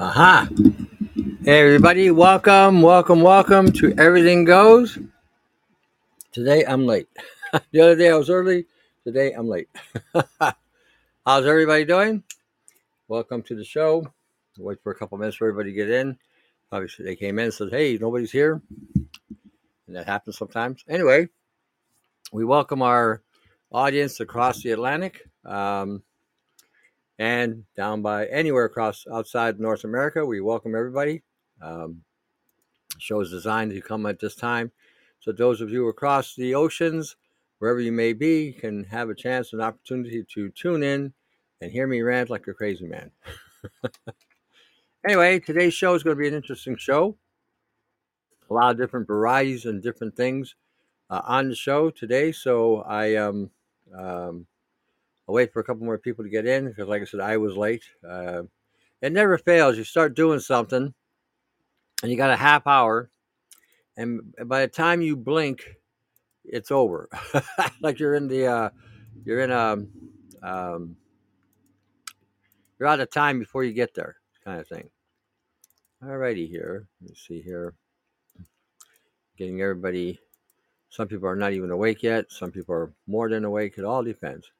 Aha. Hey, everybody. Welcome, welcome, welcome to Everything Goes. Today I'm late. the other day I was early. Today I'm late. How's everybody doing? Welcome to the show. Wait for a couple minutes for everybody to get in. Obviously, they came in and said, hey, nobody's here. And that happens sometimes. Anyway, we welcome our audience across the Atlantic. Um, and down by anywhere across outside North America. We welcome everybody. Um, show is designed to come at this time. So those of you across the oceans, wherever you may be, can have a chance, an opportunity to tune in and hear me rant like a crazy man. anyway, today's show is going to be an interesting show. A lot of different varieties and different things uh, on the show today. So I um, um, I'll wait for a couple more people to get in because, like I said, I was late. Uh, it never fails. You start doing something, and you got a half hour, and by the time you blink, it's over. like you're in the, uh, you're in a, um, you're out of time before you get there, kind of thing. Alrighty, here. Let me see here. Getting everybody. Some people are not even awake yet. Some people are more than awake. It all depends.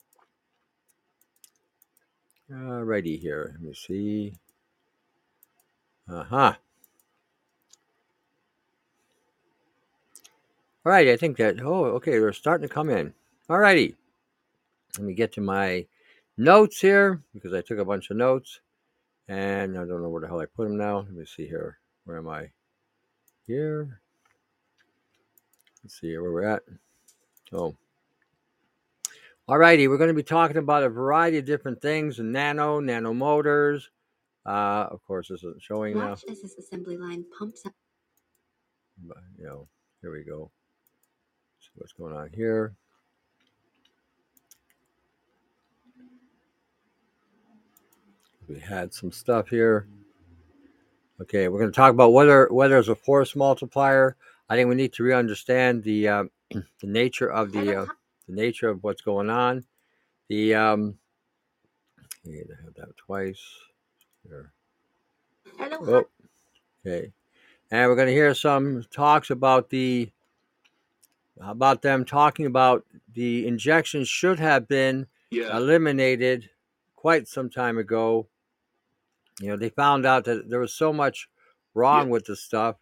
Alrighty here. Let me see. Uh huh. All right, I think that. Oh, okay, they're starting to come in. Alrighty. Let me get to my notes here because I took a bunch of notes and I don't know where the hell I put them now. Let me see here. Where am I? Here. Let's see here where we're at. Oh. Alrighty, we're going to be talking about a variety of different things nano, nano motors. Uh, of course, this isn't showing now. Watch as this assembly line pumps up. But, you know, here we go. See what's going on here. We had some stuff here. Okay, we're going to talk about whether whether it's a force multiplier. I think we need to re-understand the uh, the nature of the uh, the nature of what's going on. The um, I have that twice. Here. Hello, Oh, okay. And we're going to hear some talks about the about them talking about the injections should have been Yeah. eliminated quite some time ago. You know, they found out that there was so much wrong Yeah. with the stuff.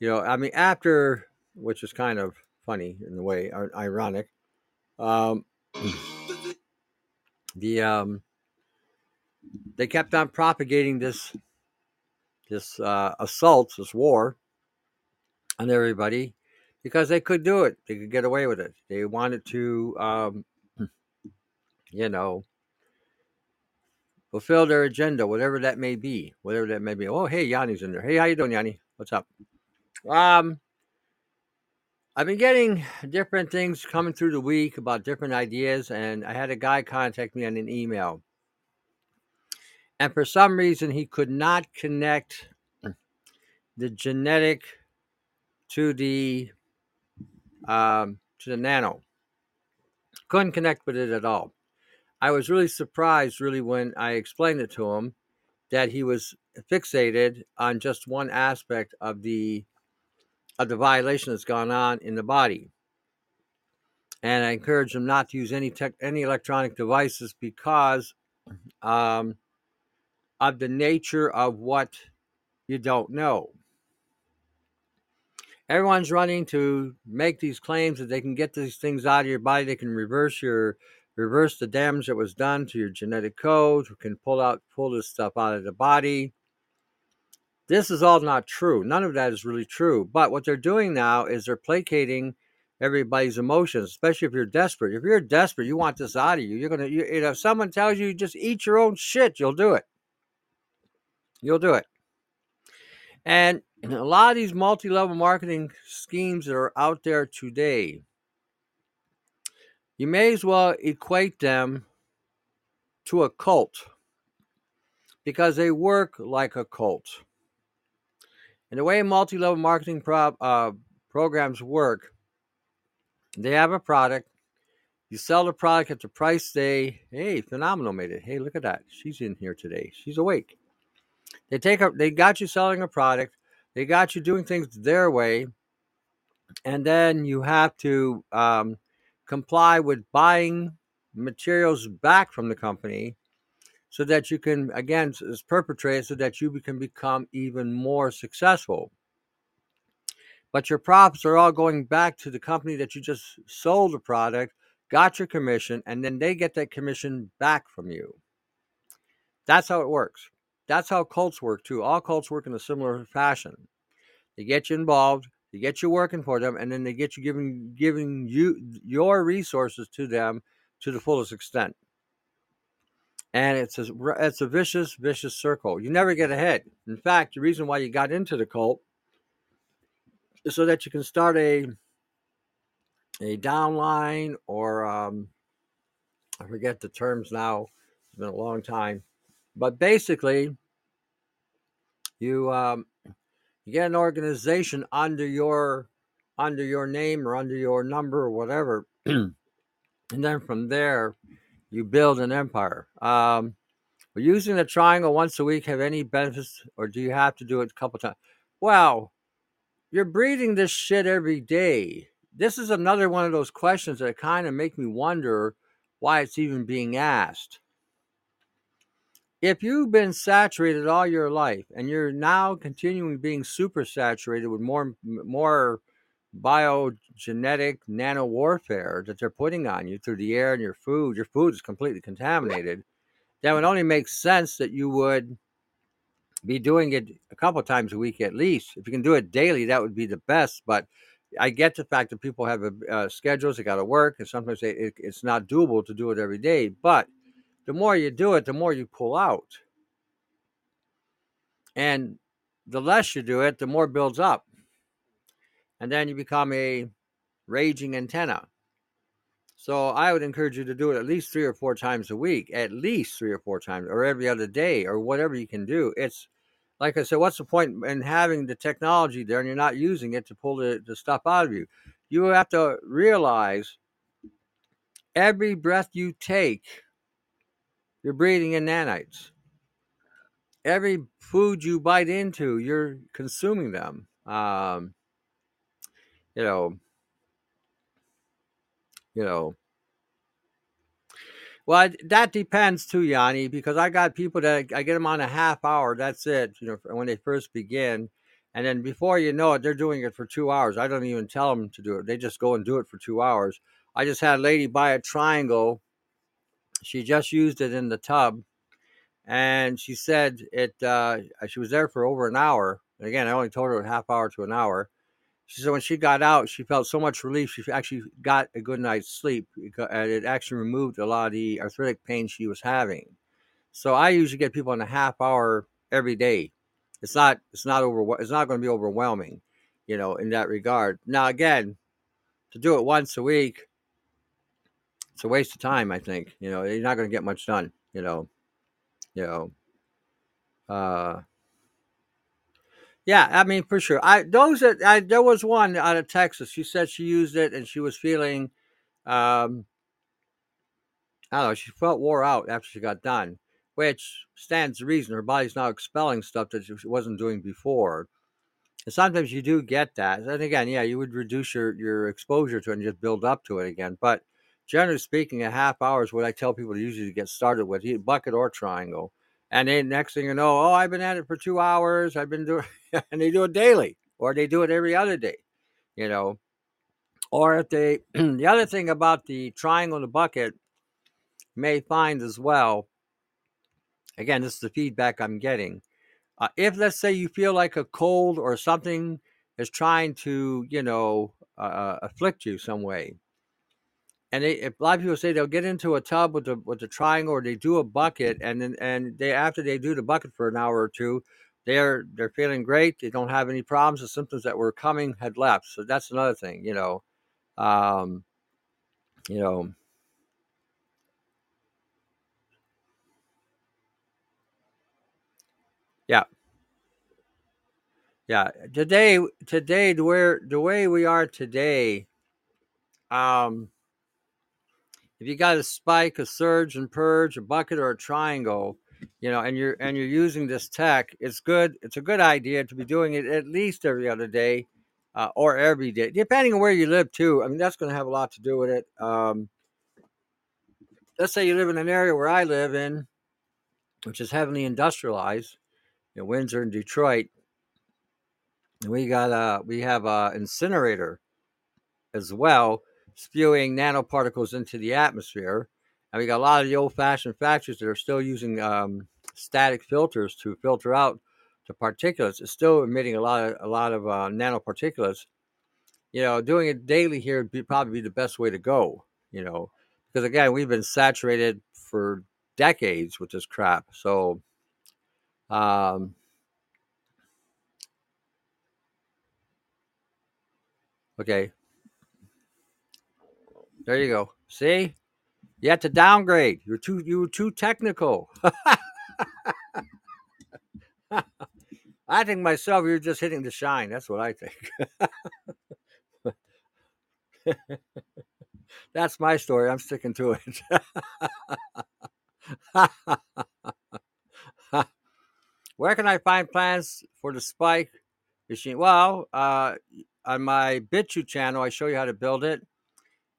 You know, I mean, after which is kind of funny in a way, ironic. Um, the um, they kept on propagating this this uh, assault, this war on everybody because they could do it. They could get away with it. They wanted to, um, you know, fulfill their agenda, whatever that may be, whatever that may be. Oh, hey, Yanni's in there. Hey, how you doing, Yanni? What's up? Um, I've been getting different things coming through the week about different ideas, and I had a guy contact me on an email, and for some reason he could not connect the genetic to the um, to the nano. Couldn't connect with it at all. I was really surprised, really, when I explained it to him that he was fixated on just one aspect of the of the violation that's gone on in the body. And I encourage them not to use any tech, any electronic devices because um, of the nature of what you don't know. Everyone's running to make these claims that they can get these things out of your body. They can reverse your reverse the damage that was done to your genetic code. Can pull out pull this stuff out of the body. This is all not true. None of that is really true. But what they're doing now is they're placating everybody's emotions, especially if you're desperate. If you're desperate, you want this out of you. You're gonna, you, you know, if someone tells you just eat your own shit, you'll do it. You'll do it. And a lot of these multi-level marketing schemes that are out there today, you may as well equate them to a cult because they work like a cult. And the way multi-level marketing pro- uh, programs work, they have a product. You sell the product at the price they, hey, phenomenal made it. Hey, look at that. She's in here today. She's awake. They take up, they got you selling a product, they got you doing things their way, and then you have to um, comply with buying materials back from the company so that you can again as perpetrate so that you can become even more successful. But your profits are all going back to the company that you just sold the product got your commission and then they get that commission back from you. That's how it works. That's how cults work too. All cults work in a similar fashion. They get you involved they get you working for them and then they get you giving giving you your resources to them to the fullest extent and it's a it's a vicious vicious circle. You never get ahead. In fact the reason why you got into the cult is so that you can start a a downline or um, i forget the terms now. It's been a long time. But basically you um, you get an organization under your under your name or under your number or whatever and then from there you build an empire. Um, will using the triangle once a week have any benefits or do you have to do it a couple times well you're breathing this shit every day. This is another one of those questions that kind of make me wonder why it's even being asked. If you've been saturated all your life and you're now continuing being super saturated with more more biogenetic nano warfare that they're putting on you through the air and your food your food is completely contaminated that would only make sense that you would be doing it a couple times a week at least if you can do it daily that would be the best but i get the fact that people have uh, schedules they got to work and sometimes they, it, it's not doable to do it every day but the more you do it, the more you pull out. And the less you do it, the more builds up. And then you become a raging antenna. So I would encourage you to do it at least three or four times a week, at least three or four times, or every other day, or whatever you can do. It's like I said, what's the point in having the technology there and you're not using it to pull the, the stuff out of you? You have to realize every breath you take you're breathing in nanites. Every food you bite into, you're consuming them. Um, you know, you know. Well, that depends too, Yanni, because I got people that I get them on a half hour. That's it. You know, when they first begin, and then before you know it, they're doing it for two hours. I don't even tell them to do it; they just go and do it for two hours. I just had a lady buy a triangle she just used it in the tub and she said it uh, she was there for over an hour and again i only told her a half hour to an hour she said when she got out she felt so much relief she actually got a good night's sleep and it actually removed a lot of the arthritic pain she was having so i usually get people in a half hour every day it's not it's not over it's not going to be overwhelming you know in that regard now again to do it once a week it's a waste of time. I think you know you're not going to get much done. You know, you know. Uh, yeah, I mean for sure. I those that I there was one out of Texas. She said she used it and she was feeling, um, I don't know. She felt wore out after she got done, which stands to reason. Her body's now expelling stuff that she wasn't doing before. And sometimes you do get that. And again, yeah, you would reduce your your exposure to it and just build up to it again. But generally speaking, a half hour is what I tell people to usually get started with, bucket or triangle. And then next thing you know, oh, I've been at it for two hours. I've been doing, and they do it daily, or they do it every other day, you know. Or if they, the other thing about the triangle and the bucket, may find as well. Again, this is the feedback I'm getting. Uh, if let's say you feel like a cold or something is trying to, you know, uh, uh afflict you some way, and they, a lot of people say they'll get into a tub with the with the triangle or they do a bucket and then and they after they do the bucket for an hour or two they're they're feeling great they don't have any problems the symptoms that were coming had left so that's another thing you know um you know yeah. Yeah today today the way the way we are today um if you got a spike, a surge and purge, a bucket, or a triangle, you know, and you're and you're using this tech, it's good. It's a good idea to be doing it at least every other day, uh, or every day, depending on where you live too. I mean, that's going to have a lot to do with it. Um, let's say you live in an area where I live in, which is heavily industrialized, in Windsor and Detroit. And we got a we have a incinerator as well, spewing nanoparticles into the atmosphere. And we got a lot of the old-fashioned factories that are still using um, static filters to filter out the particulates. It's still emitting a lot of a lot of uh, nanoparticulates. You know, doing it daily here would be, probably be the best way to go. You know, because again, we've been saturated for decades with this crap. So, um, okay, there you go. See, you had to downgrade. You're too you were too technical. I think myself, you're just hitting the shine. That's what I think. That's my story. I'm sticking to it. Where can I find plans for the spike machine? Well, uh, on my BitChute channel, I show you how to build it.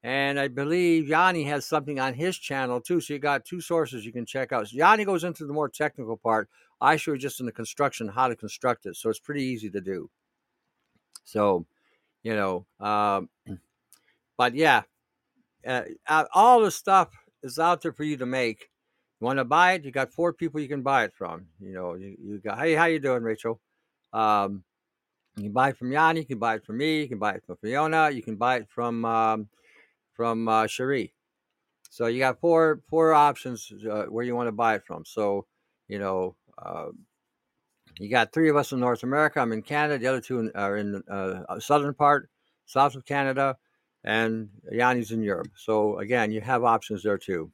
And I believe Yanni has something on his channel too. So you got two sources you can check out. So Yanni goes into the more technical part. I show you just in the construction how to construct it. So it's pretty easy to do. So, you know, um, but yeah, uh, all the stuff is out there for you to make. You want to buy it? You got four people you can buy it from. You know, you, you got hey, how you doing, Rachel? Um, you can buy it from Yanni. You can buy it from me. You can buy it from Fiona. You can buy it from um, from uh, Cherie. So you got four four options uh, where you want to buy it from. So you know, uh, you got three of us in North America. I'm in Canada. The other two are in the uh, southern part, south of Canada and Yanni's in Europe. So again, you have options there too.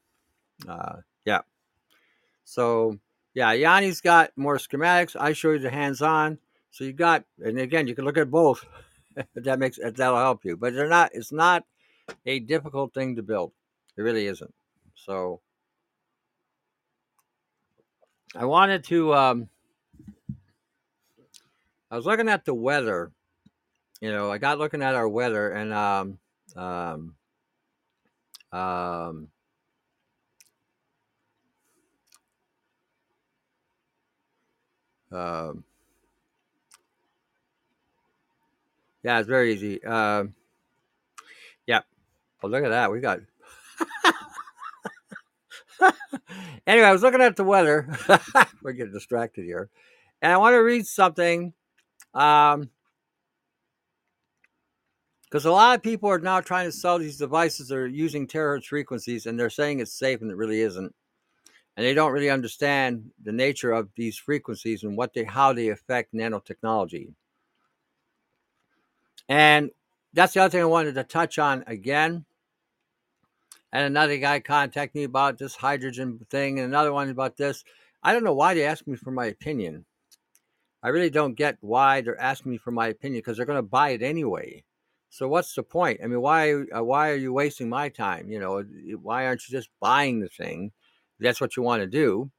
Uh, yeah. So yeah, Yanni's got more schematics. I show you the hands-on. So you got, and again, you can look at both. that makes that'll help you. But they're not. It's not a difficult thing to build. It really isn't. So I wanted to. Um, I was looking at the weather. You know, I got looking at our weather, and um, um, um, um, yeah, it's very easy. Uh, yeah. Oh, look at that. We got. anyway, I was looking at the weather. We're getting distracted here. And I want to read something. Um, because a lot of people are now trying to sell these devices that are using terahertz frequencies and they're saying it's safe and it really isn't. And they don't really understand the nature of these frequencies and what they how they affect nanotechnology. And that's the other thing I wanted to touch on again. And another guy contacted me about this hydrogen thing, and another one about this. I don't know why they asked me for my opinion. I really don't get why they're asking me for my opinion because they're going to buy it anyway. So what's the point? I mean, why uh, why are you wasting my time? You know, why aren't you just buying the thing? That's what you want to do,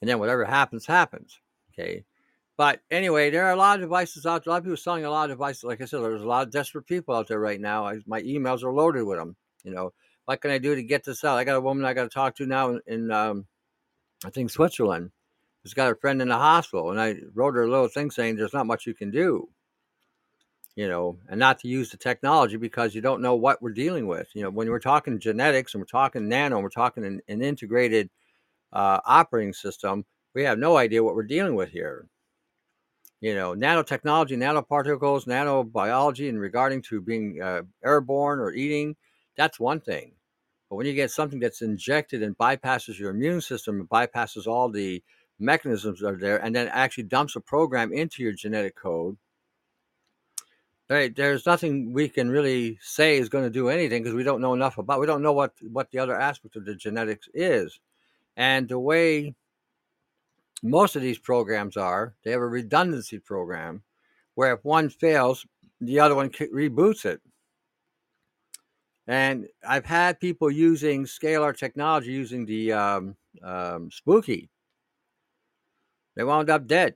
and then whatever happens, happens. Okay. But anyway, there are a lot of devices out there. A lot of people selling a lot of devices. Like I said, there's a lot of desperate people out there right now. I, my emails are loaded with them. You know, what can I do to get this out? I got a woman I got to talk to now in, in um, I think Switzerland. Who's got a friend in the hospital, and I wrote her a little thing saying there's not much you can do you know, and not to use the technology because you don't know what we're dealing with. You know, when we're talking genetics and we're talking nano and we're talking an, an integrated uh, operating system, we have no idea what we're dealing with here. You know, nanotechnology, nanoparticles, nanobiology, and regarding to being uh, airborne or eating, that's one thing. But when you get something that's injected and bypasses your immune system and bypasses all the mechanisms that are there, and then actually dumps a program into your genetic code, there's nothing we can really say is going to do anything because we don't know enough about. We don't know what what the other aspect of the genetics is, and the way most of these programs are, they have a redundancy program where if one fails, the other one reboots it. And I've had people using scalar technology using the um, um, spooky They wound up dead.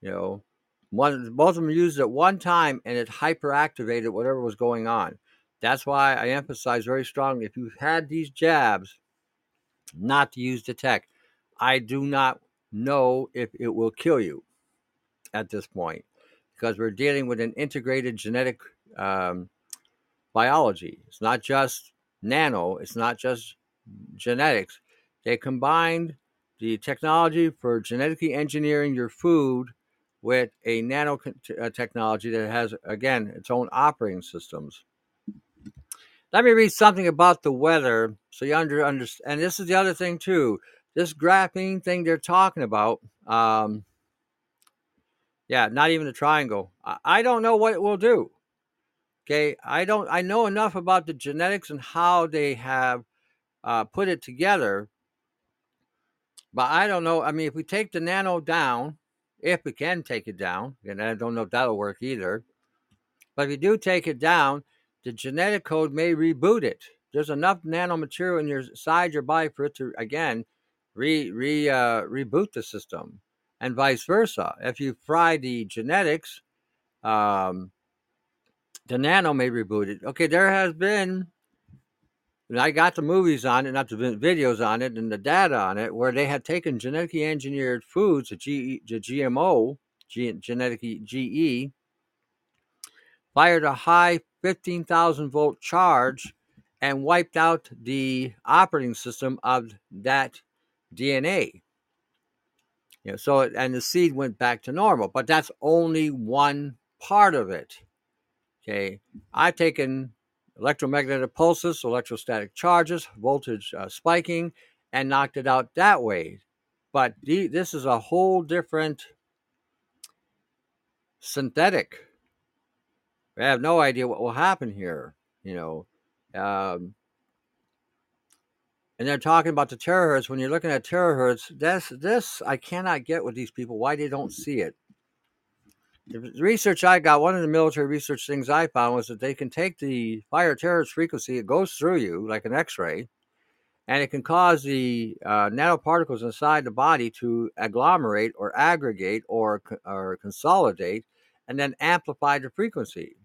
You know, one both of them used it one time and it hyperactivated whatever was going on. That's why I emphasize very strongly if you've had these jabs, not to use the tech. I do not know if it will kill you at this point because we're dealing with an integrated genetic um, biology. It's not just nano, it's not just genetics. They combined the technology for genetically engineering your food with a nanotechnology that has, again, its own operating systems. Let me read something about the weather so you under, understand. And this is the other thing, too. This graphene thing they're talking about, um, yeah, not even a triangle. I, I don't know what it will do. Okay, I don't. I know enough about the genetics and how they have uh, put it together, but I don't know. I mean, if we take the nano down, if we can take it down, and I don't know if that'll work either. But if you do take it down, the genetic code may reboot it. There's enough nanomaterial in your side your body for it to again re re uh, reboot the system, and vice versa. If you fry the genetics, um, the nano may reboot it. Okay, there has been. I got the movies on it, not the videos on it, and the data on it, where they had taken genetically engineered foods, the, G, the GMO, G, genetically GE, fired a high 15,000 volt charge and wiped out the operating system of that DNA. You know, so and the seed went back to normal, but that's only one part of it. Okay, I've taken electromagnetic pulses, electrostatic charges, voltage uh, spiking, and knocked it out that way. But the, this is a whole different synthetic. We have no idea what will happen here, you know. Um, and they're talking about the terahertz. When you're looking at terahertz, this this I cannot get with these people why they don't see it the research I got, one of the military research things I found was that they can take the fire terahertz frequency, it goes through you like an X ray, and it can cause the uh, nanoparticles inside the body to agglomerate or aggregate or, or consolidate and then amplify the frequency.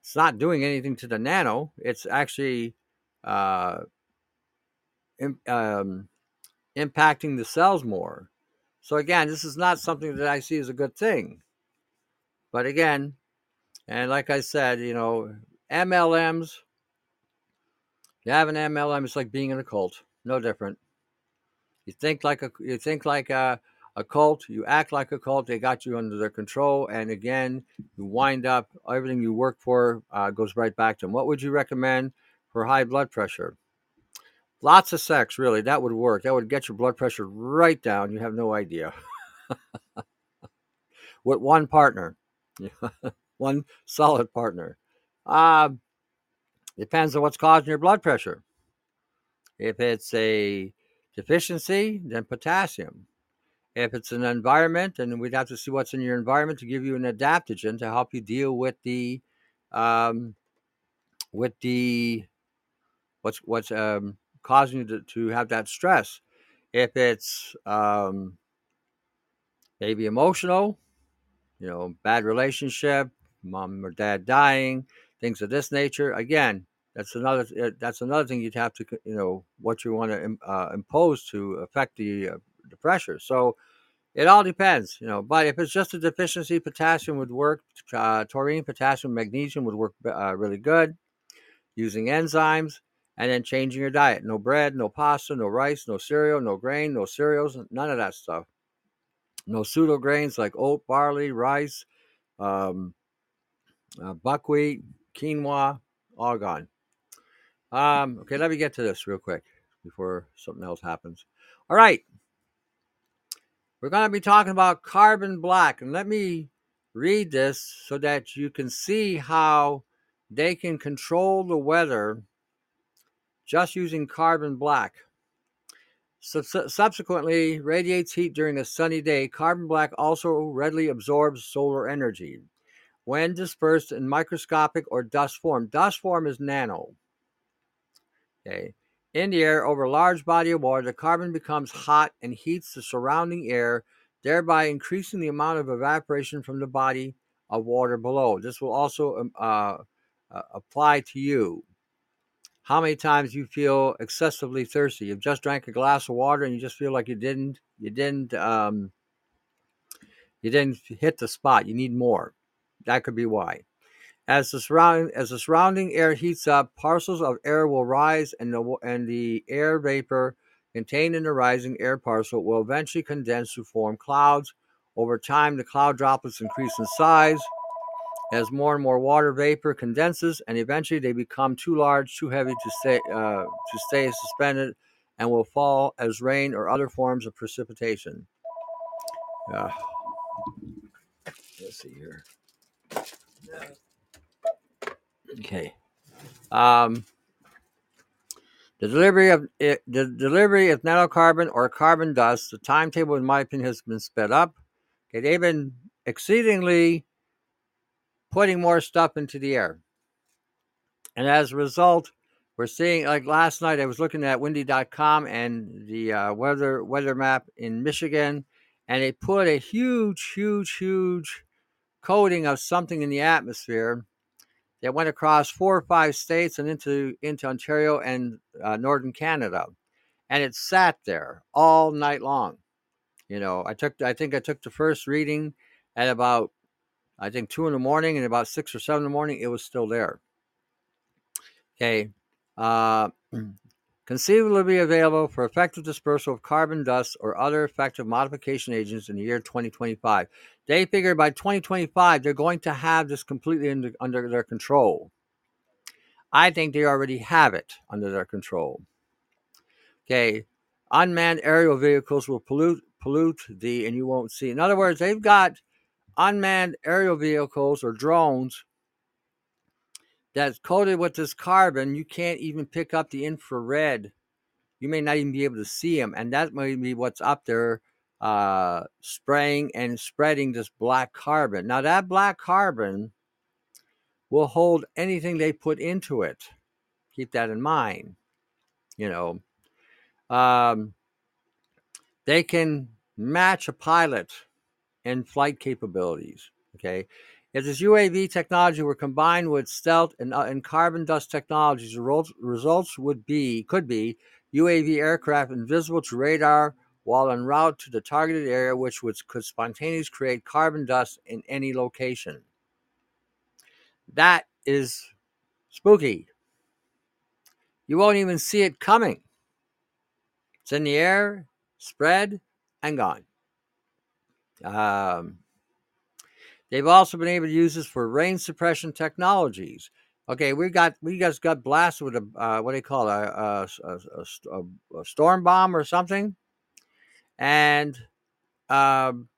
It's not doing anything to the nano, it's actually uh, um, impacting the cells more. So again, this is not something that I see as a good thing. But again, and like I said, you know, MLMs, you have an MLM, it's like being in a cult, no different. You think like a you think like a, a cult, you act like a cult, they got you under their control, and again, you wind up everything you work for uh, goes right back to them. What would you recommend for high blood pressure? Lots of sex, really. That would work. That would get your blood pressure right down. You have no idea. With one partner, one solid partner. Uh, depends on what's causing your blood pressure. If it's a deficiency, then potassium. If it's an environment, then we'd have to see what's in your environment to give you an adaptogen to help you deal with the um, with the what's what's um, causing you to, to have that stress. If it's um, maybe emotional, you know, bad relationship, mom or dad dying, things of this nature. Again, that's another uh, that's another thing you'd have to you know what you want to uh, impose to affect the uh, the pressure. So it all depends, you know. But if it's just a deficiency, potassium would work. Uh, taurine, potassium, magnesium would work uh, really good using enzymes and then changing your diet. No bread, no pasta, no rice, no cereal, no grain, no cereals, none of that stuff. No pseudo grains like oat, barley, rice, um, uh, buckwheat, quinoa, all gone. Um, okay, let me get to this real quick before something else happens. All right. We're going to be talking about carbon black. And let me read this so that you can see how they can control the weather just using carbon black. subsequently, radiates heat during a sunny day. Carbon black also readily absorbs solar energy. When dispersed in microscopic or dust form, dust form is nano. Okay. in the air over a large body of water, the carbon becomes hot and heats the surrounding air, thereby increasing the amount of evaporation from the body of water below. This will also um, uh, uh, apply to you. How many times you feel excessively thirsty? You've just drank a glass of water and you just feel like you didn't, you didn't, um, you didn't hit the spot. You need more. That could be why. As the surrounding as the surrounding air heats up, parcels of air will rise, and the and the air vapor contained in the rising air parcel will eventually condense to form clouds. Over time, the cloud droplets increase in size as more and more water vapor condenses, and eventually they become too large, too heavy to stay uh, to stay suspended, and will fall as rain or other forms of precipitation. Uh, let's see here. Okay. Um, the delivery of it, the delivery of nanocarbon or carbon dust, the timetable, in my opinion, has been sped up. Okay, they've been exceedingly putting more stuff into the air, and as a result, we're seeing like last night. I was looking at windy.com and the uh, weather weather map in Michigan, and they put a huge, huge, huge coating of something in the atmosphere that went across four or five states and into into Ontario and uh, northern Canada, and it sat there all night long. You know, I took I think I took the first reading at about I think two in the morning, and about six or seven in the morning, it was still there. Okay, uh, conceivably be available for effective dispersal of carbon dust or other effective modification agents in the year 2025. They figure by 2025 they're going to have this completely under, under their control. I think they already have it under their control. Okay, unmanned aerial vehicles will pollute pollute the and you won't see. In other words, they've got unmanned aerial vehicles or drones that's coated with this carbon, you can't even pick up the infrared. You may not even be able to see them, and that may be what's up there, uh, spraying and spreading this black carbon. Now, that black carbon will hold anything they put into it. Keep that in mind. You know, um, they can match a pilot in flight capabilities. Okay, if this UAV technology were combined with stealth and, uh, and carbon dust technologies, the results would be could be UAV aircraft invisible to radar while en route to the targeted area, which would, could spontaneously create carbon dust in any location. That is spooky. You won't even see it coming. It's in the air, spread, and gone. Um, They've also been able to use this for rain suppression technologies. Okay, we got we just got blasted with a uh, what do you call it, a, a, a, a, storm bomb or something, and um,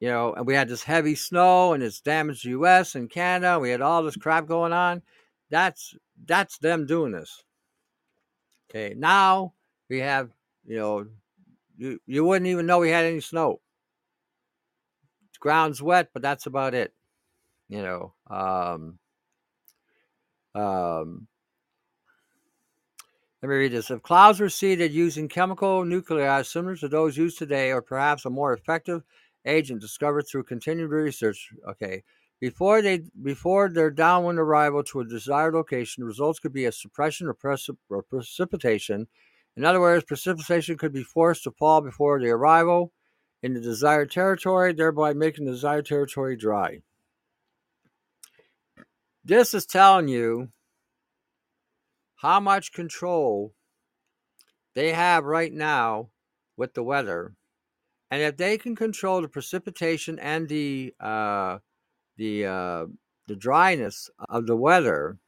you know, and we had this heavy snow and it's damaged the U.S. and Canada. We had all this crap going on. That's that's them doing this. Okay, now we have you know, you you wouldn't even know we had any snow ground's wet, but that's about it. You know, um, um, let me read this. If clouds were seeded using chemical nuclei similar to those used today, or perhaps a more effective agent discovered through continued research, okay, before they before their downwind arrival to a desired location, results could be a suppression or, precip- or precipitation. In other words, precipitation could be forced to fall before the arrival in the desired territory, thereby making the desired territory dry. This is telling you how much control they have right now with the weather. And if they can control the precipitation and the uh, the uh, the dryness of the weather,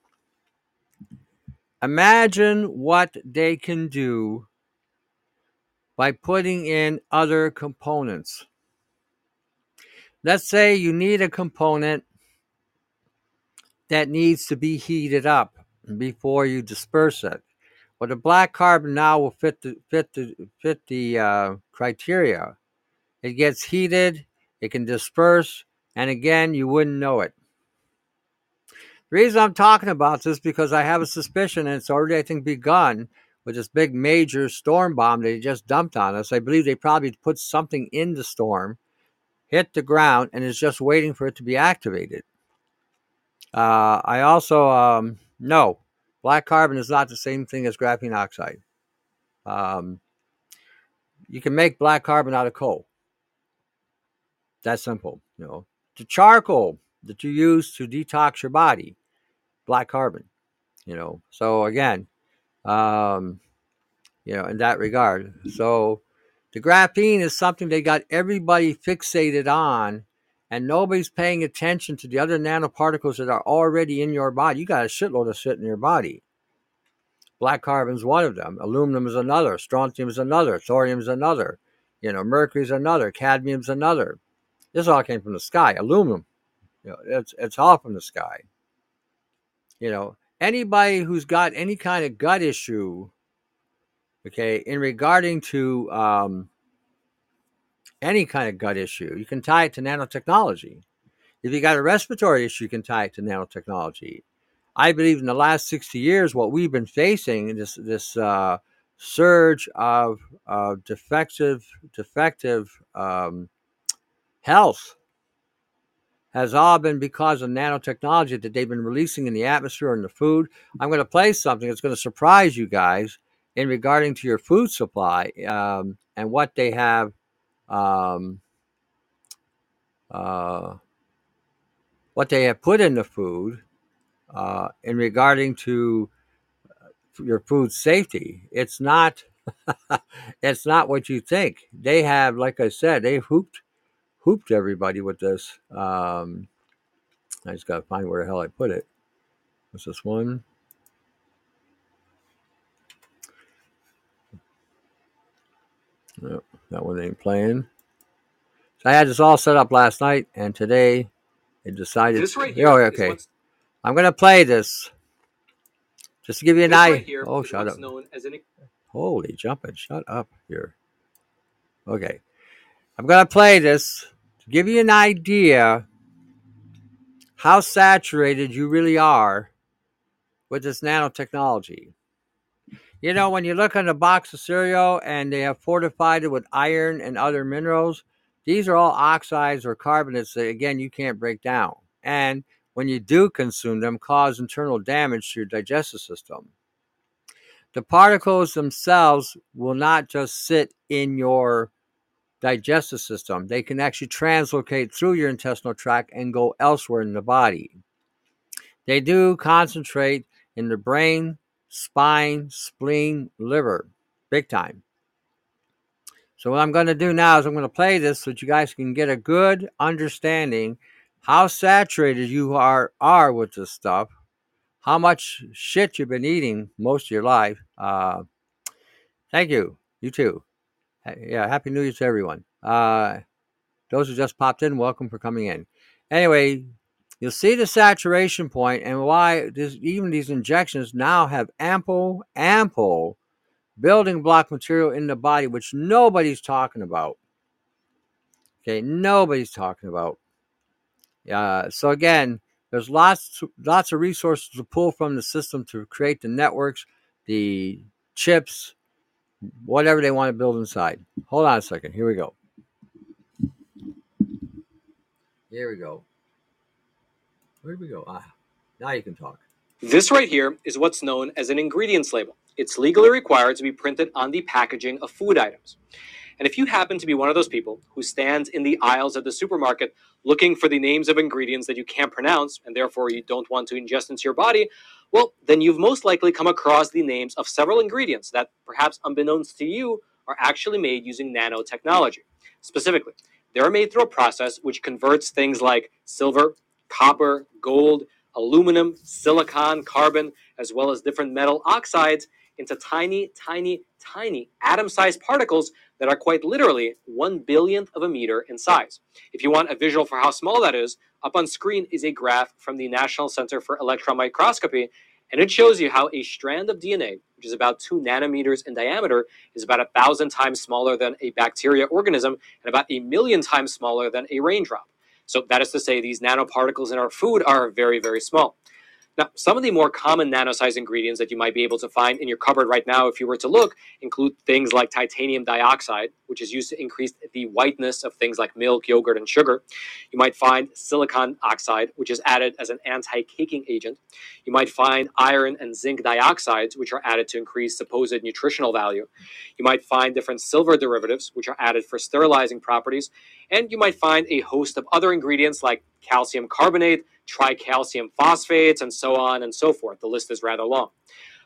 imagine what they can do by putting in other components. Let's say you need a component that needs to be heated up before you disperse it. Well, the black carbon now will fit the fit the fit the uh, criteria. It gets heated, it can disperse, and again, you wouldn't know it. The reason I'm talking about this because I have a suspicion, and it's already, I think, begun with this big major storm bomb they just dumped on us. I believe they probably put something in the storm, hit the ground, and is just waiting for it to be activated. Uh, I also um, no black carbon is not the same thing as graphene oxide. Um, you can make black carbon out of coal. That's simple, you know. The charcoal that you use to detox your body, black carbon, you know. So again, um, you know, in that regard. So the graphene is something they got everybody fixated on, and nobody's paying attention to the other nanoparticles that are already in your body. You got a shitload of shit in your body. Black carbon is one of them. Aluminum is another. Strontium is another. Thorium is another. You know, mercury is another. Cadmium is another. This all came from the sky. Aluminum, you know, it's it's all from the sky. You know, anybody who's got any kind of gut issue, okay, in regarding to um, any kind of gut issue, you can tie it to nanotechnology. If you got a respiratory issue, you can tie it to nanotechnology. I believe in the last 60 years, what we've been facing this this uh, surge of uh, defective defective um, health has all been because of nanotechnology that they've been releasing in the atmosphere and the food. I'm going to play something that's going to surprise you guys in regarding to your food supply um, and what they have um, uh, what they have put in the food uh, in regarding to your food safety. It's not it's not what you think. They have, like I said, they've hooped hooped everybody with this. Um, I just got to find where the hell I put it. What's this one? No, that one ain't playing. So I had this all set up last night, and today it decided. This right here. Oh, okay. I'm gonna play this just to give you an eye. right here oh, shut up! an Holy jumping! Shut up here. Okay, I'm gonna play this to give you an idea how saturated you really are with this nanotechnology. You know, when you look on a box of cereal and they have fortified it with iron and other minerals, these are all oxides or carbonates that, again, you can't break down. And when you do consume them, cause internal damage to your digestive system. The particles themselves will not just sit in your digestive system, they can actually translocate through your intestinal tract and go elsewhere in the body. They do concentrate in the brain, spine, spleen, liver, big time. So what I'm going to do now is I'm going to play this so that you guys can get a good understanding how saturated you are are with this stuff, how much shit you've been eating most of your life. Uh, thank you. You too. Yeah, happy New Year to everyone. Uh, those who just popped in, welcome for coming in. Anyway, you'll see the saturation point and why this, even these injections now have ample, ample building block material in the body, which nobody's talking about. Okay, nobody's talking about. Uh, so again, there's lots, lots of resources to pull from the system to create the networks, the chips, whatever they want to build inside. Hold on a second. Here we go. Here we go. Where we go? Ah, now you can talk. This right here is what's known as an ingredients label. It's legally required to be printed on the packaging of food items. And if you happen to be one of those people who stands in the aisles of the supermarket looking for the names of ingredients that you can't pronounce and therefore you don't want to ingest into your body, well, then you've most likely come across the names of several ingredients that, perhaps unbeknownst to you, are actually made using nanotechnology. Specifically, they're made through a process which converts things like silver, copper, gold, aluminum, silicon, carbon, as well as different metal oxides into tiny, tiny, tiny atom sized particles that are quite literally one billionth of a meter in size. If you want a visual for how small that is, up on screen is a graph from the National Center for Electron Microscopy, and it shows you how a strand of DNA, which is about two nanometers in diameter, is about a thousand times smaller than a bacteria organism and about a million times smaller than a raindrop. So that is to say, these nanoparticles in our food are very, very small. Now, some of the more common nano-sized ingredients that you might be able to find in your cupboard right now, if you were to look, include things like titanium dioxide, which is used to increase the whiteness of things like milk, yogurt, and sugar. You might find silicon oxide, which is added as an anti-caking agent. You might find iron and zinc dioxides, which are added to increase supposed nutritional value. You might find different silver derivatives, which are added for sterilizing properties. And you might find a host of other ingredients like calcium carbonate, tricalcium phosphates, and so on and so forth. The list is rather long.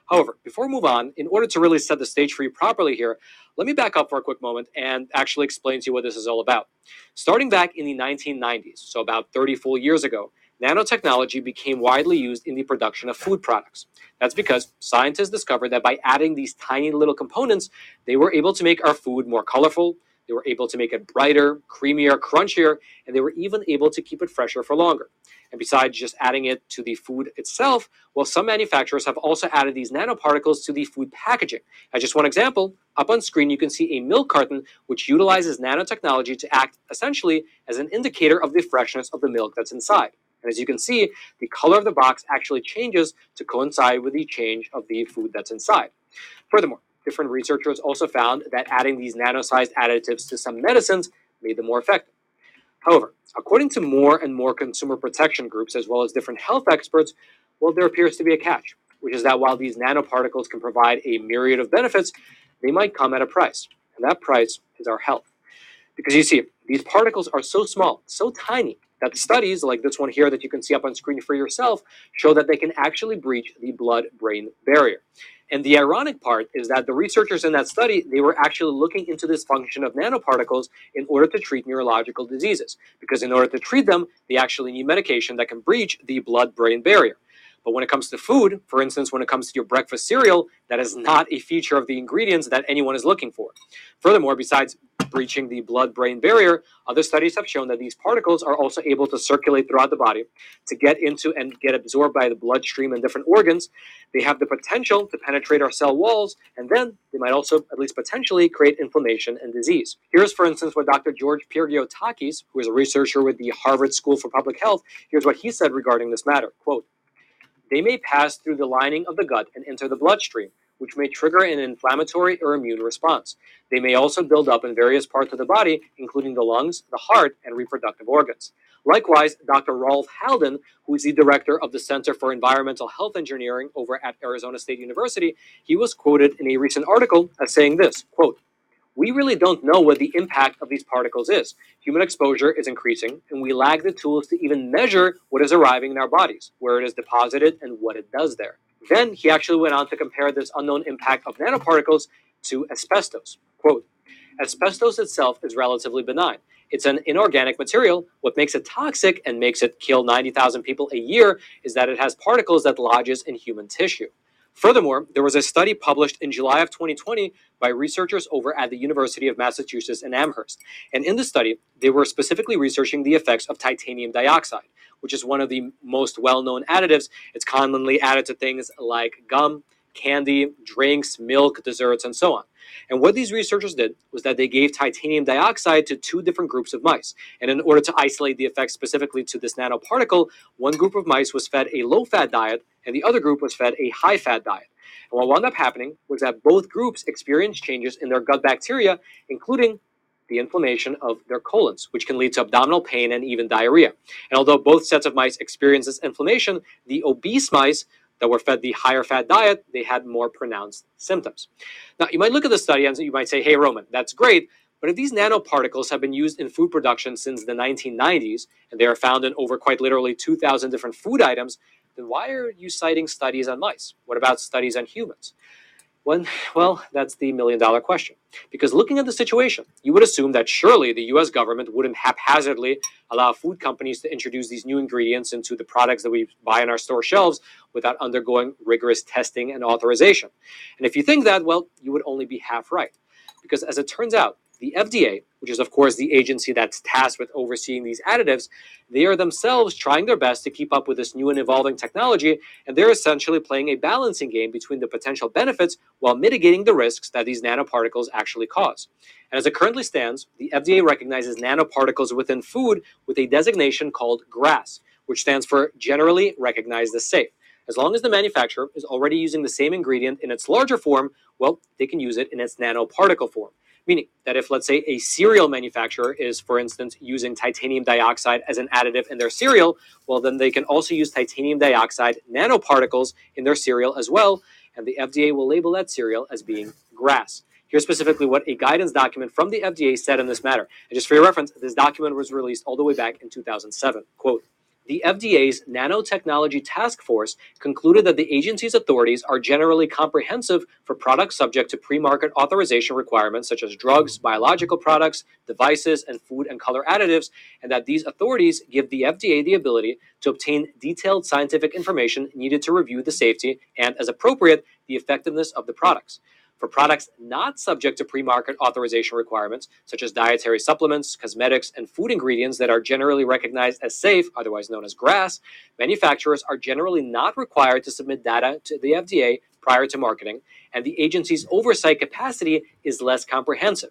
However, before we move on, in order to really set the stage for you properly here, let me back up for a quick moment and actually explain to you what this is all about. Starting back in the 1990s, so about 30 full years ago, nanotechnology became widely used in the production of food products. That's because scientists discovered that by adding these tiny little components, they were able to make our food more colorful, they were able to make it brighter, creamier, crunchier, and they were even able to keep it fresher for longer. And besides just adding it to the food itself, well, some manufacturers have also added these nanoparticles to the food packaging. As just one example, up on screen you can see a milk carton which utilizes nanotechnology to act essentially as an indicator of the freshness of the milk that's inside. And as you can see, the color of the box actually changes to coincide with the change of the food that's inside. Furthermore, different researchers also found that adding these nano-sized additives to some medicines made them more effective. However, according to more and more consumer protection groups as well as different health experts, well, there appears to be a catch, which is that while these nanoparticles can provide a myriad of benefits, they might come at a price. And that price is our health. Because you see, these particles are so small, so tiny, that studies like this one here that you can see up on screen for yourself show that they can actually breach the blood-brain barrier. And the ironic part is that the researchers in that study, they were actually looking into this function of nanoparticles in order to treat neurological diseases. Because in order to treat them, they actually need medication that can breach the blood-brain barrier. But when it comes to food, for instance, when it comes to your breakfast cereal, that is not a feature of the ingredients that anyone is looking for. Furthermore, besides breaching the blood brain barrier, other studies have shown that these particles are also able to circulate throughout the body to get into and get absorbed by the bloodstream and different organs. They have the potential to penetrate our cell walls, and then they might also, at least potentially, create inflammation and disease. Here's, for instance, what Dr. George Pyrgiotakis, who is a researcher with the Harvard School for Public Health, here's what he said regarding this matter. Quote, they may pass through the lining of the gut and enter the bloodstream, which may trigger an inflammatory or immune response. They may also build up in various parts of the body, including the lungs, the heart, and reproductive organs. Likewise, Dr. Rolf Halden, who is the director of the Center for Environmental Health Engineering over at Arizona State University, he was quoted in a recent article as saying this, quote, we really don't know what the impact of these particles is. Human exposure is increasing, and we lack the tools to even measure what is arriving in our bodies, where it is deposited, and what it does there. Then he actually went on to compare this unknown impact of nanoparticles to asbestos. Quote, asbestos itself is relatively benign. It's an inorganic material. What makes it toxic and makes it kill 90,000 people a year is that it has particles that lodges in human tissue. Furthermore, there was a study published in July of 2020 by researchers over at the University of Massachusetts in Amherst. And in the study, they were specifically researching the effects of titanium dioxide, which is one of the most well known additives. It's commonly added to things like gum, candy, drinks, milk, desserts, and so on. And what these researchers did was that they gave titanium dioxide to two different groups of mice. And in order to isolate the effects specifically to this nanoparticle, one group of mice was fed a low fat diet and the other group was fed a high fat diet. And what wound up happening was that both groups experienced changes in their gut bacteria, including the inflammation of their colons, which can lead to abdominal pain and even diarrhea. And although both sets of mice experienced this inflammation, the obese mice that were fed the higher fat diet, they had more pronounced symptoms. Now, you might look at the study and you might say, hey, Roman, that's great. But if these nanoparticles have been used in food production since the 1990s, and they are found in over quite literally 2,000 different food items, then why are you citing studies on mice? What about studies on humans? When, well, that's the million dollar question. Because looking at the situation, you would assume that surely the US government wouldn't haphazardly allow food companies to introduce these new ingredients into the products that we buy on our store shelves without undergoing rigorous testing and authorization. And if you think that, well, you would only be half right. Because as it turns out, the FDA, which is of course the agency that's tasked with overseeing these additives, they are themselves trying their best to keep up with this new and evolving technology, and they're essentially playing a balancing game between the potential benefits while mitigating the risks that these nanoparticles actually cause. And as it currently stands, the FDA recognizes nanoparticles within food with a designation called GRAS, which stands for Generally Recognized as Safe. As long as the manufacturer is already using the same ingredient in its larger form, well, they can use it in its nanoparticle form. Meaning that if, let's say, a cereal manufacturer is, for instance, using titanium dioxide as an additive in their cereal, well, then they can also use titanium dioxide nanoparticles in their cereal as well, and the FDA will label that cereal as being GRAS. Here's specifically what a guidance document from the FDA said in this matter. And just for your reference, this document was released all the way back in 2007. Quote, the FDA's Nanotechnology Task Force concluded that the agency's authorities are generally comprehensive for products subject to pre market authorization requirements such as drugs, biological products, devices, and food and color additives, and that these authorities give the FDA the ability to obtain detailed scientific information needed to review the safety and, as appropriate, the effectiveness of the products. For products not subject to pre market authorization requirements, such as dietary supplements, cosmetics, and food ingredients that are generally recognized as safe, otherwise known as GRAS, manufacturers are generally not required to submit data to the FDA prior to marketing, and the agency's oversight capacity is less comprehensive.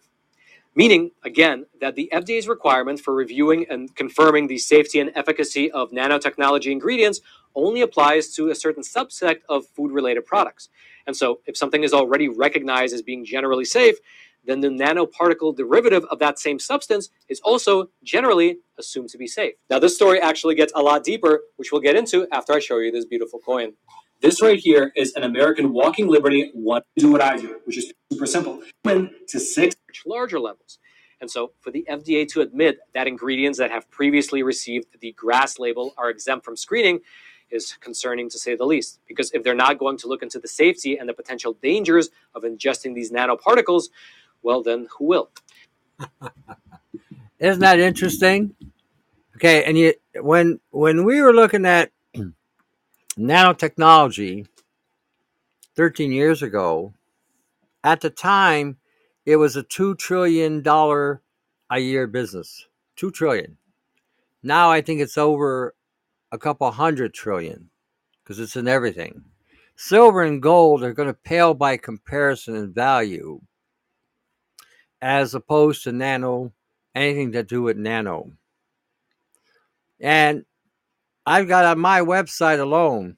Meaning, again, that the FDA's requirements for reviewing and confirming the safety and efficacy of nanotechnology ingredients only applies to a certain subset of food related products. And so, if something is already recognized as being generally safe, then the nanoparticle derivative of that same substance is also generally assumed to be safe. Now, this story actually gets a lot deeper, which we'll get into after I show you this beautiful coin. This right here is an American Walking Liberty What Do What I Do, which is super simple. To six larger levels. And so, for the FDA to admit that ingredients that have previously received the GRAS label are exempt from screening is concerning to say the least. Because if they're not going to look into the safety and the potential dangers of ingesting these nanoparticles, well, then who will? Isn't that interesting? Okay, and you when when we were looking at nanotechnology 13 years ago, at the time it was a 2 trillion dollar a year business. 2 trillion. Now I think it's over a couple hundred trillion because it's in everything. Silver and gold are going to pale by comparison in value as opposed to nano, anything to do with nano. And I've got on my website alone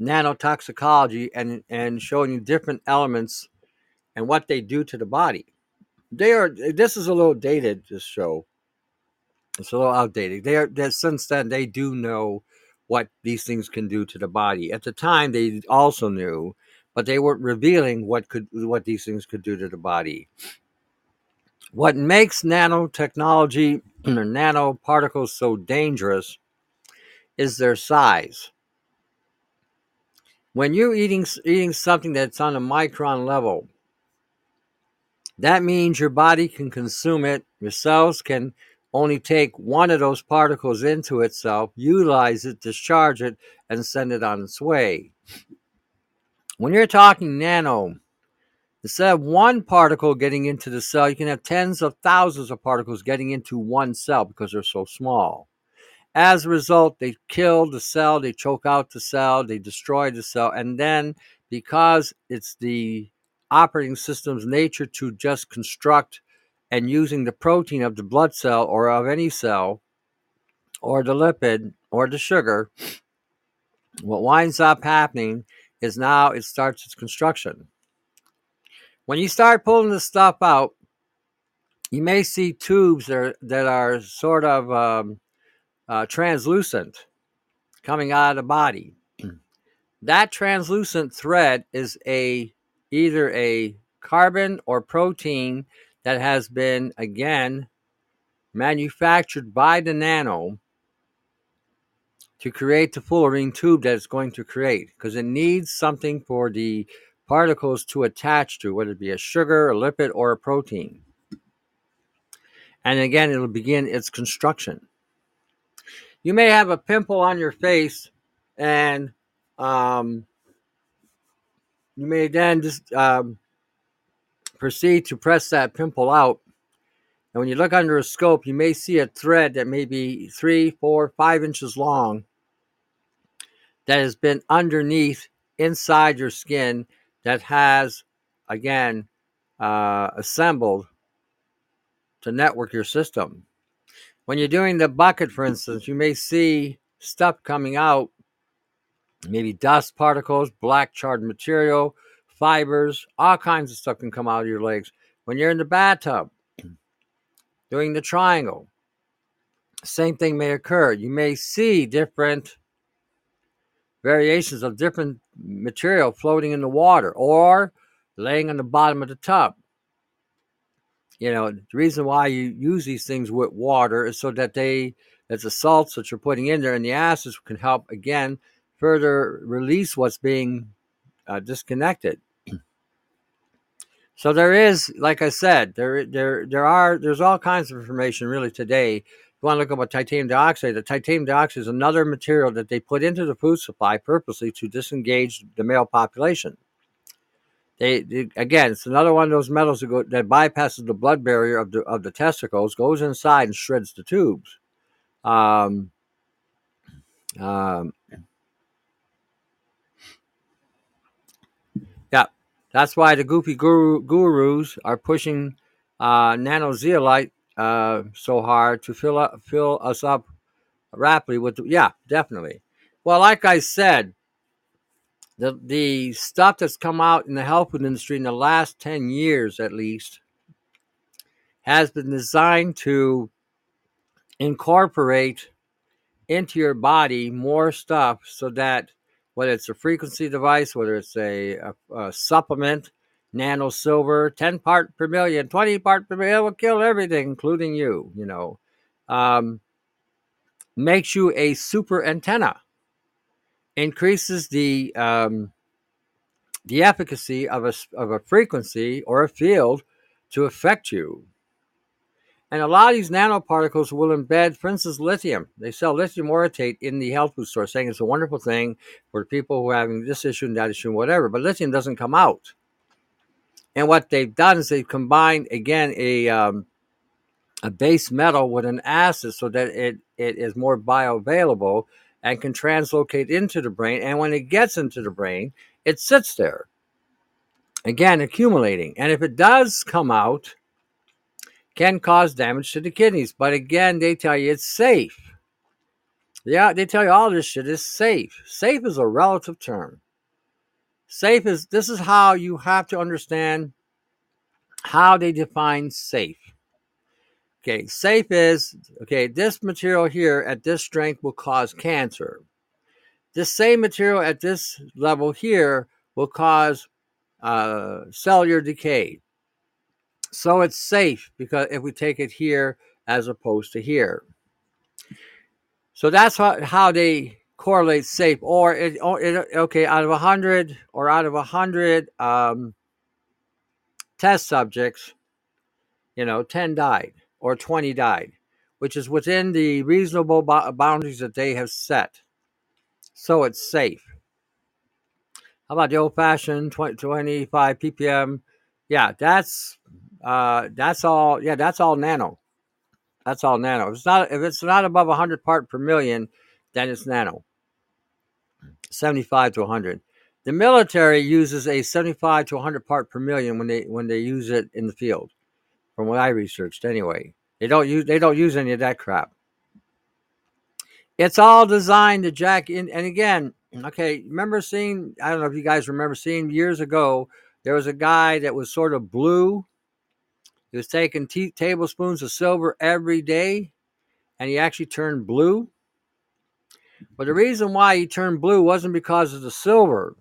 nanotoxicology and, and showing you different elements and what they do to the body. They are this is a little dated, this show it's a little outdated. They are that since then they do know what these things can do to the body. At the time, they also knew, but they weren't revealing what could what these things could do to the body. What makes nanotechnology or nanoparticles so dangerous is their size. When you're eating eating something that's on a micron level, that means your body can consume it. Your cells can only take one of those particles into itself, utilize it, discharge it, and send it on its way. When you're talking nano, instead of one particle getting into the cell, you can have tens of thousands of particles getting into one cell because they're so small. As a result, they kill the cell, they choke out the cell, they destroy the cell, and then because it's the operating system's nature to just construct and using the protein of the blood cell or of any cell or the lipid or the sugar, what winds up happening is now it starts its construction. When you start pulling the stuff out, you may see tubes that are, that are sort of um, uh, translucent coming out of the body. that translucent thread is a either a carbon or protein that has been again manufactured by the nano to create the fullerene tube that it's going to create because it needs something for the particles to attach to, whether it be a sugar, a lipid, or a protein. And again, it'll begin its construction. You may have a pimple on your face, and um, you may then just um, proceed to press that pimple out. And when you look under a scope, you may see a thread that may be three, four, five inches long that has been underneath inside your skin that has, again, uh, assembled to network your system. When you're doing the bucket, for instance, you may see stuff coming out maybe dust particles, black charred material, fibers, all kinds of stuff can come out of your legs. When you're in the bathtub, doing the triangle, same thing may occur. You may see different variations of different material floating in the water or laying on the bottom of the tub. You know, the reason why you use these things with water is so that they, that the salts that you're putting in there and the acids can help again further release what's being uh, disconnected. So there is, like I said, there there there are there's all kinds of information really today. If you want to look up about titanium dioxide, the titanium dioxide is another material that they put into the food supply purposely to disengage the male population. They, they again, it's another one of those metals that, go, that bypasses the blood barrier of the of the testicles, goes inside and shreds the tubes. Um, um, yeah, that's why the goofy guru, gurus are pushing uh, nano zeolite uh, so hard to fill up, fill us up rapidly with. The, yeah, definitely. Well, like I said, the the stuff that's come out in the health food industry in the last ten years, at least, has been designed to incorporate into your body more stuff so that whether it's a frequency device, whether it's a, a, a supplement, nano silver, 10 part per million, 20 part per million, will kill everything, including you, you know, um, makes you a super antenna, increases the, um, the efficacy of a, of a frequency or a field to affect you. And a lot of these nanoparticles will embed, for instance, lithium. They sell lithium orotate in the health food store, saying it's a wonderful thing for people who are having this issue and that issue and whatever. But lithium doesn't come out. And what they've done is they've combined again a um, a base metal with an acid so that it, it is more bioavailable and can translocate into the brain. And when it gets into the brain, it sits there, again accumulating. And if it does come out, can cause damage to the kidneys. But again, they tell you it's safe. Yeah, they tell you all this shit is safe. Safe is a relative term. Safe is this is how you have to understand how they define safe. Okay, safe is okay, this material here at this strength will cause cancer. This same material at this level here will cause uh, cellular decay. So it's safe because if we take it here as opposed to here. So that's how, how they correlate safe. Or it, it okay, out of a hundred or out of a hundred um, test subjects, you know, ten died or twenty died, which is within the reasonable boundaries that they have set. So it's safe. How about the old-fashioned 20, 25 ppm? Yeah, that's uh, that's all. Yeah, that's all nano. That's all nano. If it's not if it's not above 100 part per million, then it's nano. 75 to 100. The military uses a 75 to 100 part per million when they when they use it in the field. From what I researched, anyway, they don't use they don't use any of that crap. It's all designed to jack in. And again, okay, remember seeing? I don't know if you guys remember seeing years ago. There was a guy that was sort of blue he was taking t- tablespoons of silver every day, and he actually turned blue. But the reason why he turned blue wasn't because of the silver.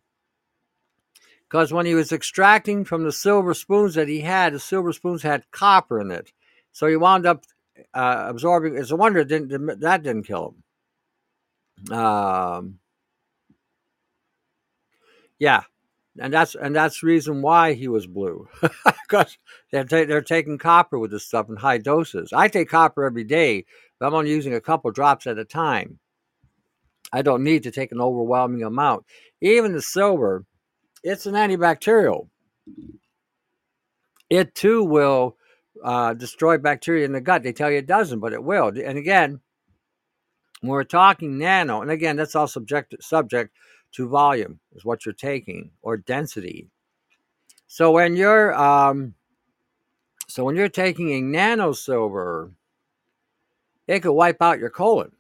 Because when he was extracting from the silver spoons that he had, the silver spoons had copper in it. So he wound up uh, absorbing. It's a wonder didn't, that didn't kill him. Um, yeah, and that's and that's reason why he was blue. Because they're, ta- they're taking copper with this stuff in high doses. I take copper every day but i'm only using a couple drops at a time. I don't need to take an overwhelming amount. Even the silver it's an antibacterial. It too will uh, destroy bacteria in the gut. They tell you it doesn't but it will. And again when we're talking nano and again that's all subject subject to volume is what you're taking or density. So when you're um, so when you're taking a nano silver, it could wipe out your colon.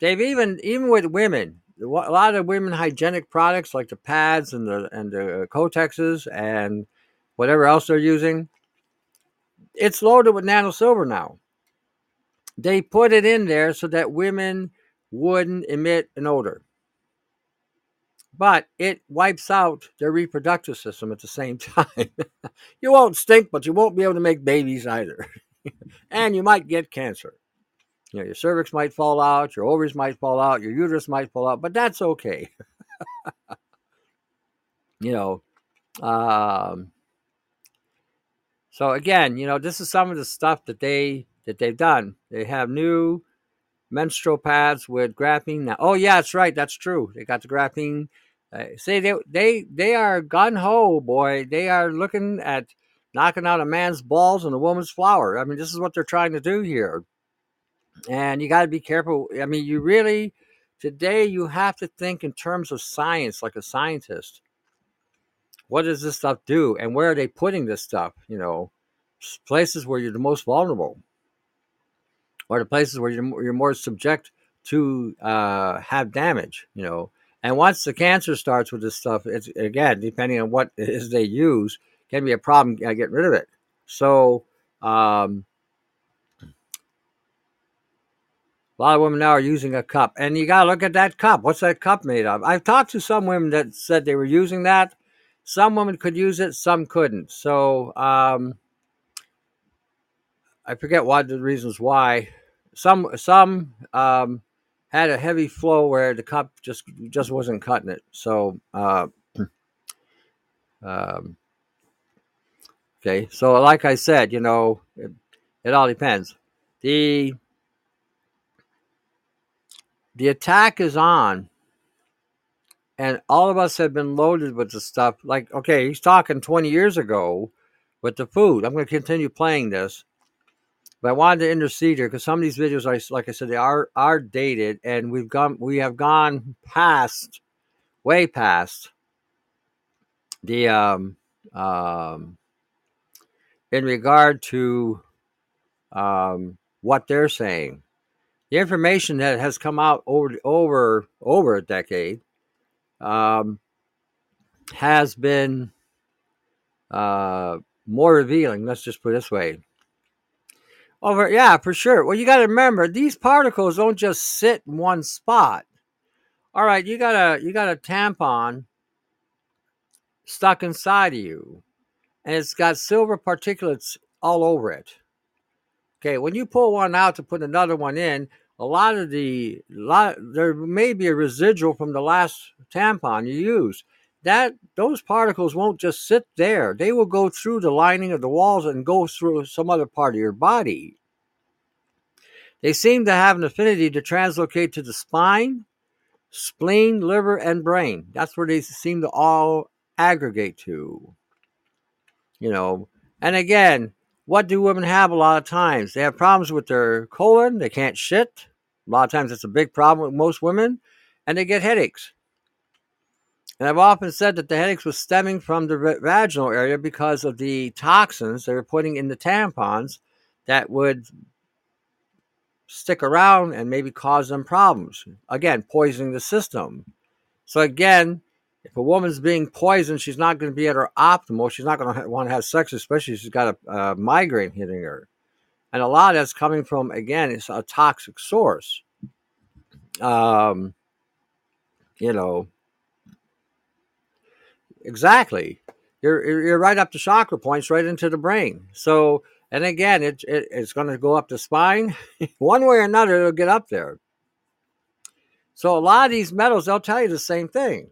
They've even even with women, a lot of women hygienic products like the pads and the and the Kotexes and whatever else they're using. It's loaded with nano silver now. They put it in there so that women wouldn't emit an odor. But it wipes out their reproductive system at the same time. you won't stink, but you won't be able to make babies either. and you might get cancer. You know, your cervix might fall out, your ovaries might fall out, your uterus might fall out, but that's okay. you know, um, so again, you know, this is some of the stuff that they that they've done. They have new menstrual pads with graphene now. Oh yeah, that's right, that's true. They got the graphene. Uh, say they they they are gun ho, boy. They are looking at knocking out a man's balls and a woman's flower. I mean, this is what they're trying to do here and you got to be careful. I mean, you really today you have to think in terms of science, like a scientist. What does this stuff do, and where are they putting this stuff? You know, places where you're the most vulnerable, or the places where you're, you're more subject to uh, have damage. You know, and once the cancer starts with this stuff, it's again depending on what it is they use, can be a problem uh, getting rid of it. So. Um, a lot of women now are using a cup, and you got to look at that cup. What's that cup made of? I've talked to some women that said they were using that. Some women could use it, some couldn't. So um, I forget what the reasons why. Some some um, had a heavy flow where the cup just just wasn't cutting it. So uh, um, okay, so like I said, you know, it, it all depends. The the attack is on and all of us have been loaded with the stuff like okay he's talking 20 years ago with the food i'm going to continue playing this but i wanted to intercede here because some of these videos like i said they are are dated and we've gone we have gone past way past the um um in regard to um what they're saying the information that has come out over over over a decade um, has been uh, more revealing. Let's just put it this way. Over, yeah, for sure. Well, you got to remember these particles don't just sit in one spot. All right, you got a you got a tampon stuck inside of you, and it's got silver particulates all over it. Okay, when you pull one out to put another one in, a lot of the lot there may be a residual from the last tampon you used that those particles won't just sit there they will go through the lining of the walls and go through some other part of your body they seem to have an affinity to translocate to the spine spleen liver and brain that's where they seem to all aggregate to you know and again what do women have a lot of times? They have problems with their colon, they can't shit. A lot of times it's a big problem with most women, and they get headaches. And I've often said that the headaches was stemming from the vaginal area because of the toxins they were putting in the tampons that would stick around and maybe cause them problems. Again, poisoning the system. So again, if a woman's being poisoned, she's not going to be at her optimal. She's not going to want to have sex, especially if she's got a, a migraine hitting her. And a lot of that's coming from, again, it's a toxic source. Um, you know, exactly. You're, you're right up the chakra points, right into the brain. So, and again, it, it it's going to go up the spine. One way or another, it'll get up there. So, a lot of these metals, they'll tell you the same thing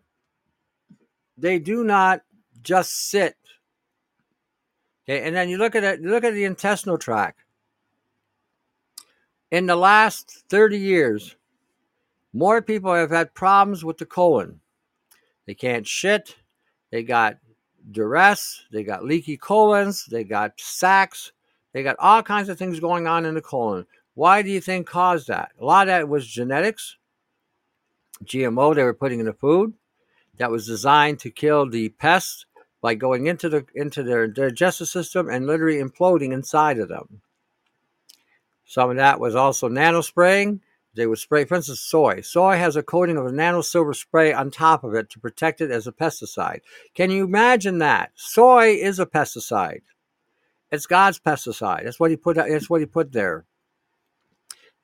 they do not just sit. Okay, and then you look at it, look at the intestinal tract. In the last 30 years, more people have had problems with the colon. They can't shit, they got duress, they got leaky colons, they got sacs, they got all kinds of things going on in the colon. Why do you think caused that? A lot of that was genetics, GMO they were putting in the food that was designed to kill the pests by going into the into their digestive system and literally imploding inside of them. Some of that was also nanospraying, They would spray, for instance, soy. Soy has a coating of a nano silver spray on top of it to protect it as a pesticide. Can you imagine that? Soy is a pesticide. It's God's pesticide. That's what he put. That's what he put there.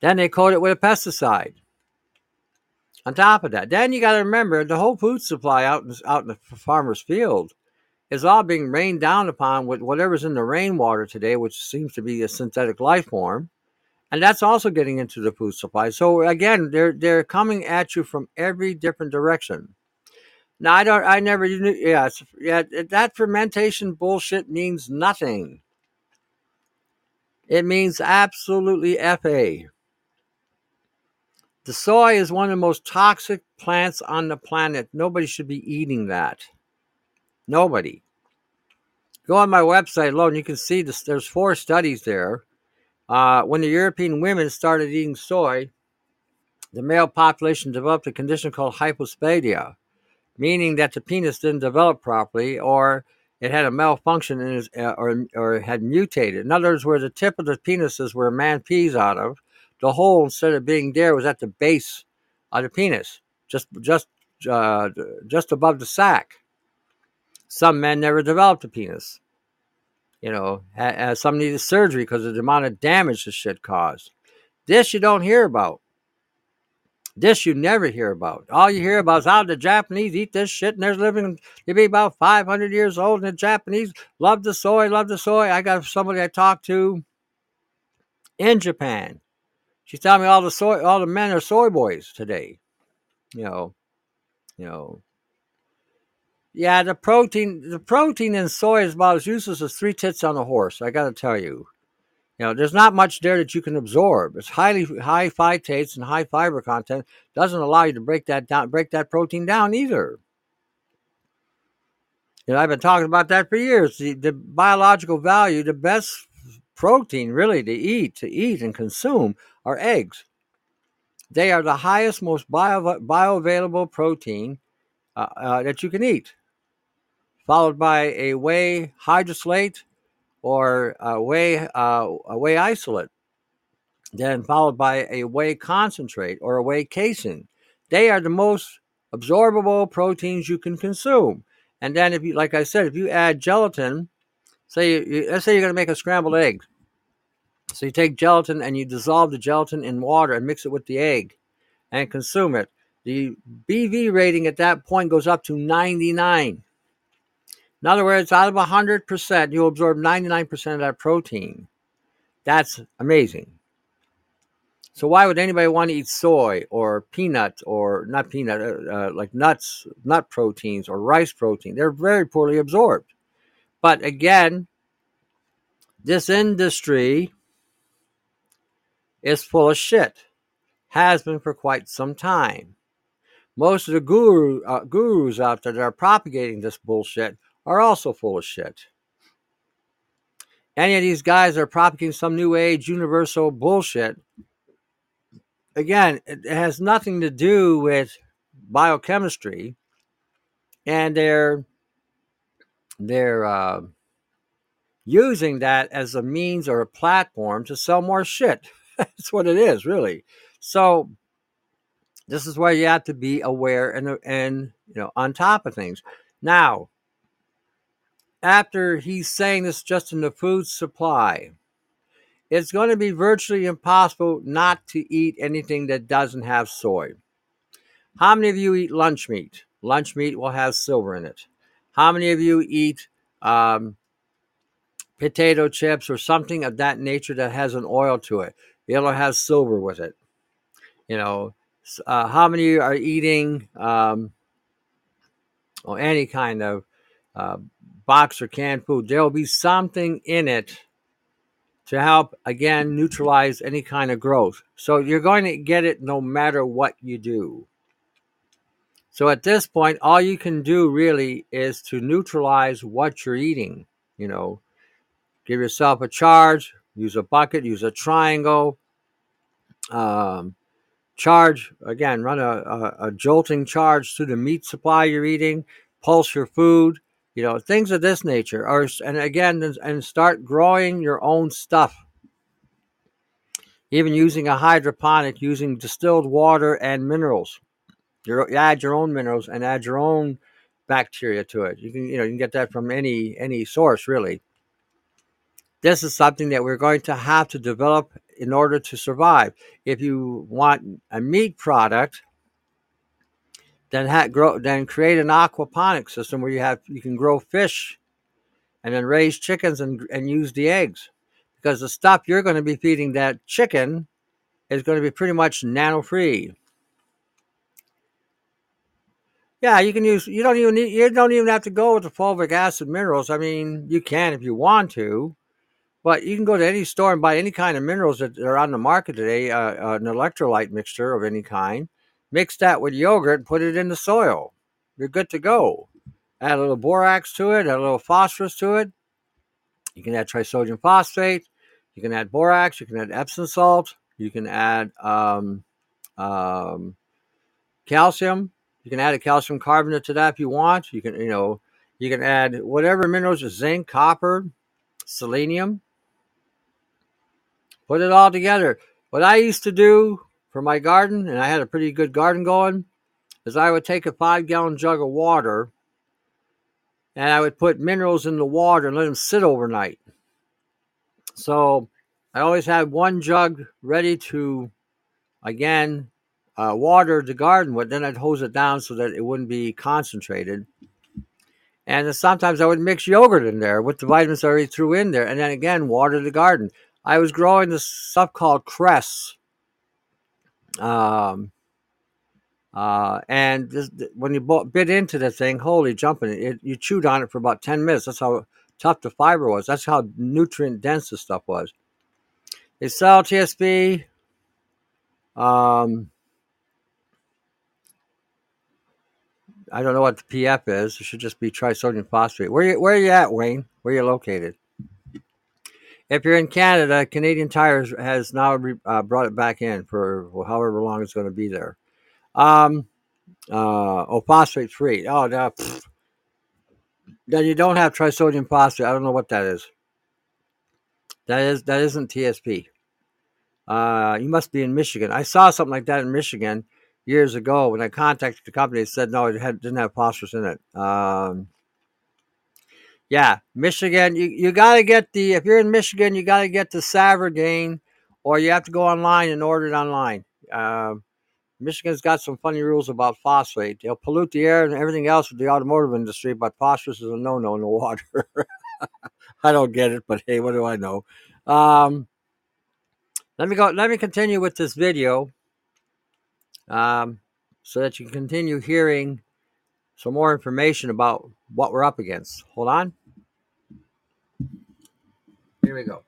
Then they coat it with a pesticide. On top of that, then you got to remember the whole food supply out in, out in the farmer's field is all being rained down upon with whatever's in the rainwater today, which seems to be a synthetic life form, and that's also getting into the food supply. So again, they're they're coming at you from every different direction. Now I don't, I never knew, yeah, yeah, that fermentation bullshit means nothing. It means absolutely fa. The soy is one of the most toxic plants on the planet. Nobody should be eating that. Nobody. Go on my website alone. You can see this. There's four studies there. Uh, when the European women started eating soy, the male population developed a condition called hypospadia, meaning that the penis didn't develop properly or it had a malfunction in his, uh, or, or had mutated. In other words, where the tip of the penis is where a man pees out of, the hole instead of being there was at the base of the penis, just just uh, just above the sac. Some men never developed a penis. You know, some needed surgery because of the amount of damage this shit caused. This you don't hear about. This you never hear about. All you hear about is how the Japanese eat this shit and they're living to be about 500 years old. And the Japanese love the soy, love the soy. I got somebody I talked to in Japan She's telling me all the soy, all the men are soy boys today. You know, you know. Yeah, the protein, the protein in soy is about as useless as three tits on a horse. I got to tell you. You know, there's not much there that you can absorb. It's highly high phytates and high fiber content. Doesn't allow you to break that down, break that protein down either. You know, I've been talking about that for years. The, the biological value, the best protein really to eat, to eat and consume are eggs. They are the highest, most bio, bioavailable protein uh, uh, that you can eat, followed by a whey hydrolysate or a whey, uh, a whey isolate, then followed by a whey concentrate or a whey casein. They are the most absorbable proteins you can consume. And then, if you, like I said, if you add gelatin, say, you, let's say you're going to make a scrambled egg, so you take gelatin and you dissolve the gelatin in water and mix it with the egg and consume it. The BV rating at that point goes up to 99. In other words, out of 100%, you'll absorb 99% of that protein. That's amazing. So why would anybody want to eat soy or peanut or not peanut, uh, uh, like nuts, nut proteins or rice protein? They're very poorly absorbed. But again, this industry is full of shit. Has been for quite some time. Most of the guru, uh, gurus out there that are propagating this bullshit are also full of shit. Any of these guys are propagating some new age universal bullshit, again, it has nothing to do with biochemistry, and they're they're uh, using that as a means or a platform to sell more shit. That's what it is, really. So this is where you have to be aware and and you know on top of things. Now, after he's saying this just in the food supply, it's going to be virtually impossible not to eat anything that doesn't have soy. How many of you eat lunch meat? Lunch meat will have silver in it. How many of you eat um, potato chips or something of that nature that has an oil to it? It'll have silver with it. You know, uh, how many are eating um, or any kind of uh, box or canned food? There will be something in it to help again neutralize any kind of growth. So you're going to get it no matter what you do. So at this point, all you can do really is to neutralize what you're eating. You know, give yourself a charge, use a bucket, use a triangle, um, charge again, run a, a, a, jolting charge through the meat supply you're eating, pulse your food, you know, things of this nature. Or and again, and start growing your own stuff. even using a hydroponic, using distilled water and minerals. You add your own minerals and add your own bacteria to it. You can, you know, you can get that from any any source really. This is something that we're going to have to develop in order to survive. If you want a meat product, then ha- grow, then create an aquaponic system where you have you can grow fish, and then raise chickens and and use the eggs, because the stuff you're going to be feeding that chicken is going to be pretty much nano free. Yeah, you can use. You don't even need. You don't even have to go with the fulvic acid minerals. I mean, you can if you want to, but you can go to any store and buy any kind of minerals that are on the market today. Uh, an electrolyte mixture of any kind. Mix that with yogurt. Put it in the soil. You're good to go. Add a little borax to it. Add a little phosphorus to it. You can add trisodium phosphate. You can add borax. You can add Epsom salt. You can add um, um, calcium you can add a calcium carbonate to that if you want. You can, you know, you can add whatever minerals, zinc, copper, selenium. Put it all together. What I used to do for my garden, and I had a pretty good garden going, is I would take a five gallon jug of water and I would put minerals in the water and let them sit overnight. So I always had one jug ready to, again, uh, water the garden with, then I'd hose it down so that it wouldn't be concentrated. And sometimes I would mix yogurt in there with the vitamins I already threw in there, and then again water the garden. I was growing this stuff called cress. Um, uh, and this, when you bit into the thing, holy jumping, it, you chewed on it for about 10 minutes. That's how tough the fiber was. That's how nutrient dense the stuff was. They sell TSP. Um, I don't know what the PF is. It should just be trisodium phosphate. Where you, where are you at, Wayne? Where are you located? If you're in Canada, Canadian Tires has now re, uh, brought it back in for however long it's going to be there. Um, uh, oh, phosphate free. Oh, no, then you don't have trisodium phosphate. I don't know what that is. That is that isn't TSP. Uh, you must be in Michigan. I saw something like that in Michigan years ago when I contacted the company. They said no, it had, didn't have phosphorus in it. Um, yeah, Michigan. You you got to get the if you're in Michigan, you got to get the Savogran, or you have to go online and order it online. Uh, Michigan's got some funny rules about phosphate. They'll pollute the air and everything else with the automotive industry, but phosphorus is a no-no in the water. I don't get it, but hey, what do I know? Um, let me go. Let me continue with this video um, so that you can continue hearing some more information about what we're up against. Hold on. Here we go.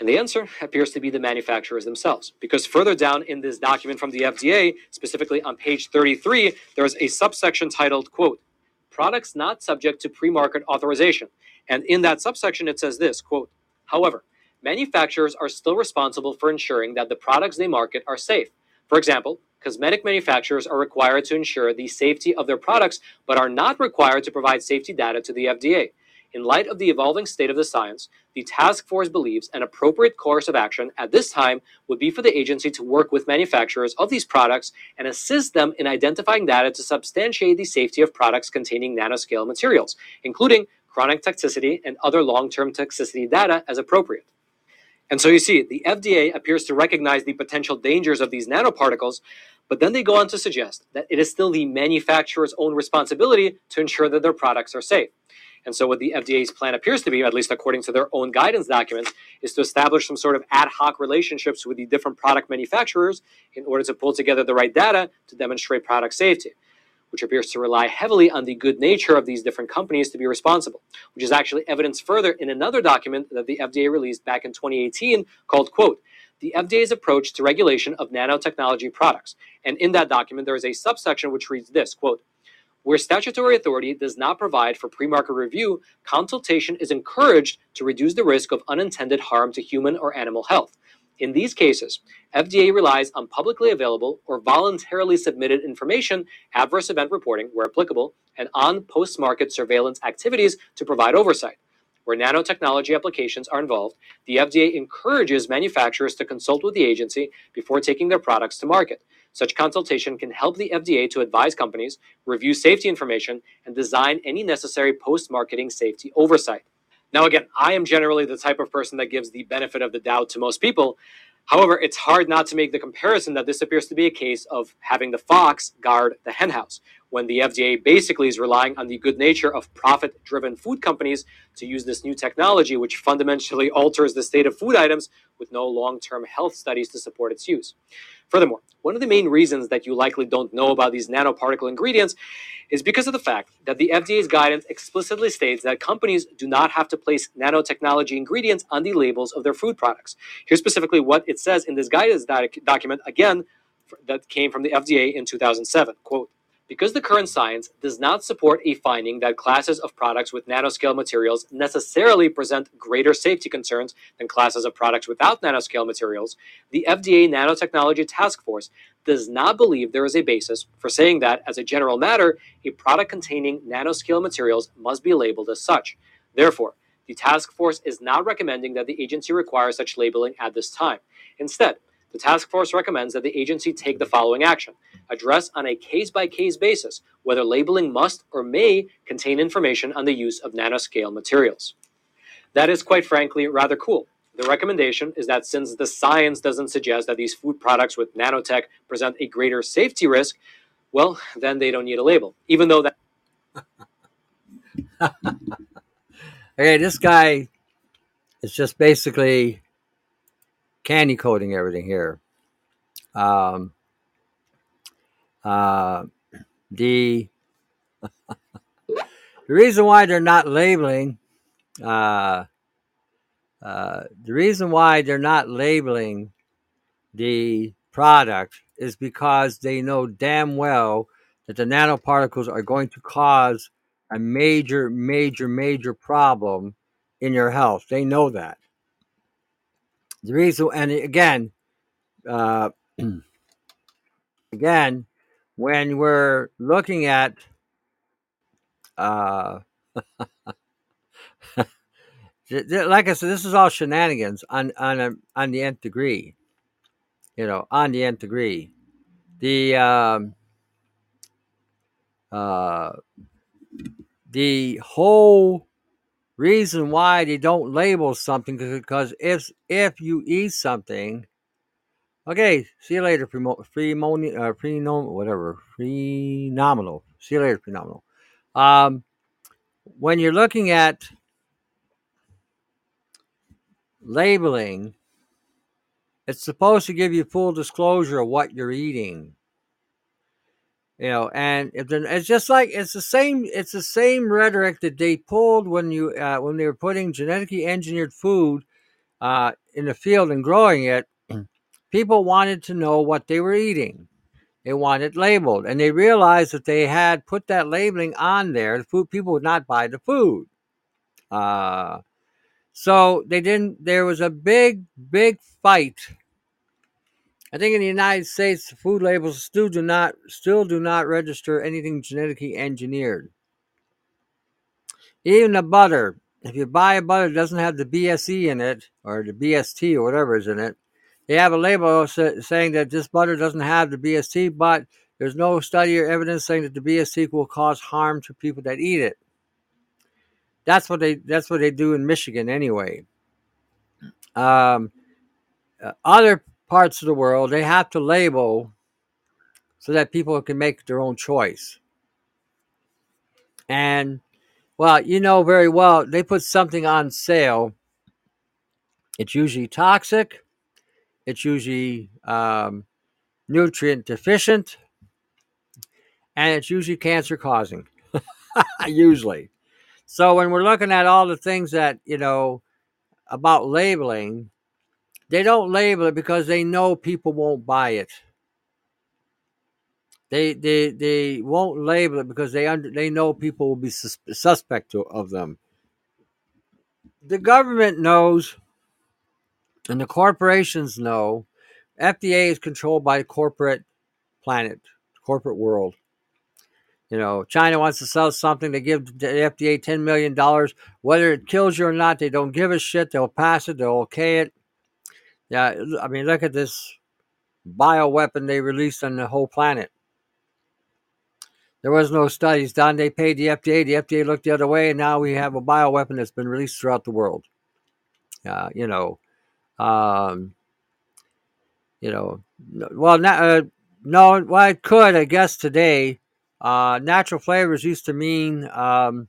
And the answer appears to be the manufacturers themselves. Because further down in this document from the FDA, specifically on page 33, there is a subsection titled, quote, products not subject to pre-market authorization. And in that subsection, it says this, quote, however, manufacturers are still responsible for ensuring that the products they market are safe. For example, cosmetic manufacturers are required to ensure the safety of their products, but are not required to provide safety data to the FDA. In light of the evolving state of the science, the task force believes an appropriate course of action at this time would be for the agency to work with manufacturers of these products and assist them in identifying data to substantiate the safety of products containing nanoscale materials, including chronic toxicity and other long term toxicity data as appropriate. And so you see, the FDA appears to recognize the potential dangers of these nanoparticles, but then they go on to suggest that it is still the manufacturer's own responsibility to ensure that their products are safe. And so, what the FDA's plan appears to be, at least according to their own guidance documents, is to establish some sort of ad hoc relationships with the different product manufacturers in order to pull together the right data to demonstrate product safety which appears to rely heavily on the good nature of these different companies to be responsible, which is actually evidenced further in another document that the FDA released back in 2018 called, quote, the FDA's approach to regulation of nanotechnology products. And in that document, there is a subsection which reads this, quote, where statutory authority does not provide for pre-market review, consultation is encouraged to reduce the risk of unintended harm to human or animal health. In these cases, FDA relies on publicly available or voluntarily submitted information, adverse event reporting where applicable, and on post market surveillance activities to provide oversight. where nanotechnology applications are involved, the FDA encourages manufacturers to consult with the agency before taking their products to market. Such consultation can help the FDA to advise companies, review safety information, and design any necessary post marketing safety oversight. Now, again, I am generally the type of person that gives the benefit of the doubt to most people. However, it's hard not to make the comparison that this appears to be a case of having the fox guard the henhouse, when the FDA basically is relying on the good nature of profit driven food companies to use this new technology, which fundamentally alters the state of food items with no long term health studies to support its use. Furthermore, one of the main reasons that you likely don't know about these nanoparticle ingredients is because of the fact that the FDA's guidance explicitly states that companies do not have to place nanotechnology ingredients on the labels of their food products. Here's specifically what it says in this guidance doc- document, again, that came from the FDA in 2007. Quote, because the current science does not support a finding that classes of products with nanoscale materials necessarily present greater safety concerns than classes of products without nanoscale materials, the FDA Nanotechnology Task Force does not believe there is a basis for saying that, as a general matter, a product containing nanoscale materials must be labeled as such. Therefore, the task force is not recommending that the agency require such labeling at this time. Instead, the task force recommends that the agency take the following action address on a case by case basis whether labeling must or may contain information on the use of nanoscale materials. That is, quite frankly, rather cool. The recommendation is that since the science doesn't suggest that these food products with nanotech present a greater safety risk, well, then they don't need a label. Even though that. okay, this guy is just basically candy coating everything here. Um, uh, the the reason why they're not labeling uh, uh, the reason why they're not labeling the product is because they know damn well that the nanoparticles are going to cause a major, major, major problem in your health. They know that. The reason, and again, uh, again, when we're looking at uh, like I said, this is all shenanigans on on a, on the nth degree. You know, on the nth degree. The um, uh, the whole reason why they don't label something because if if you eat something, okay, see you later, premo, premoni, uh, whatever, phenomenal. See you later, phenomenal. Um, when you're looking at labeling, it's supposed to give you full disclosure of what you're eating. You know, and it's just like it's the same. It's the same rhetoric that they pulled when you uh, when they were putting genetically engineered food uh, in the field and growing it. People wanted to know what they were eating. They wanted labeled, and they realized that they had put that labeling on there. The food people would not buy the food. Uh, so they didn't. There was a big, big fight. I think in the United States, food labels still do not still do not register anything genetically engineered. Even the butter, if you buy a butter that doesn't have the BSE in it or the BST or whatever is in it, they have a label saying that this butter doesn't have the BST, but there's no study or evidence saying that the BST will cause harm to people that eat it. That's what they that's what they do in Michigan anyway. Um, uh, other parts of the world they have to label so that people can make their own choice. And well, you know very well they put something on sale. It's usually toxic. It's usually um, nutrient deficient, and it's usually cancer causing. usually. So when we're looking at all the things that, you know, about labeling, they don't label it because they know people won't buy it. They they they won't label it because they under, they know people will be sus- suspect of them. The government knows, and the corporations know. FDA is controlled by the corporate planet, corporate world. You know, China wants to sell something, they give the FDA $10 million. Whether it kills you or not, they don't give a shit. They'll pass it, they'll okay it. Yeah, I mean, look at this bioweapon they released on the whole planet. There was no studies done. They paid the FDA. The FDA looked the other way, and now we have a bioweapon that's been released throughout the world. Uh, you know, um, you know, well, uh, no, well, it could, I guess, today. Uh, natural flavors used to mean um,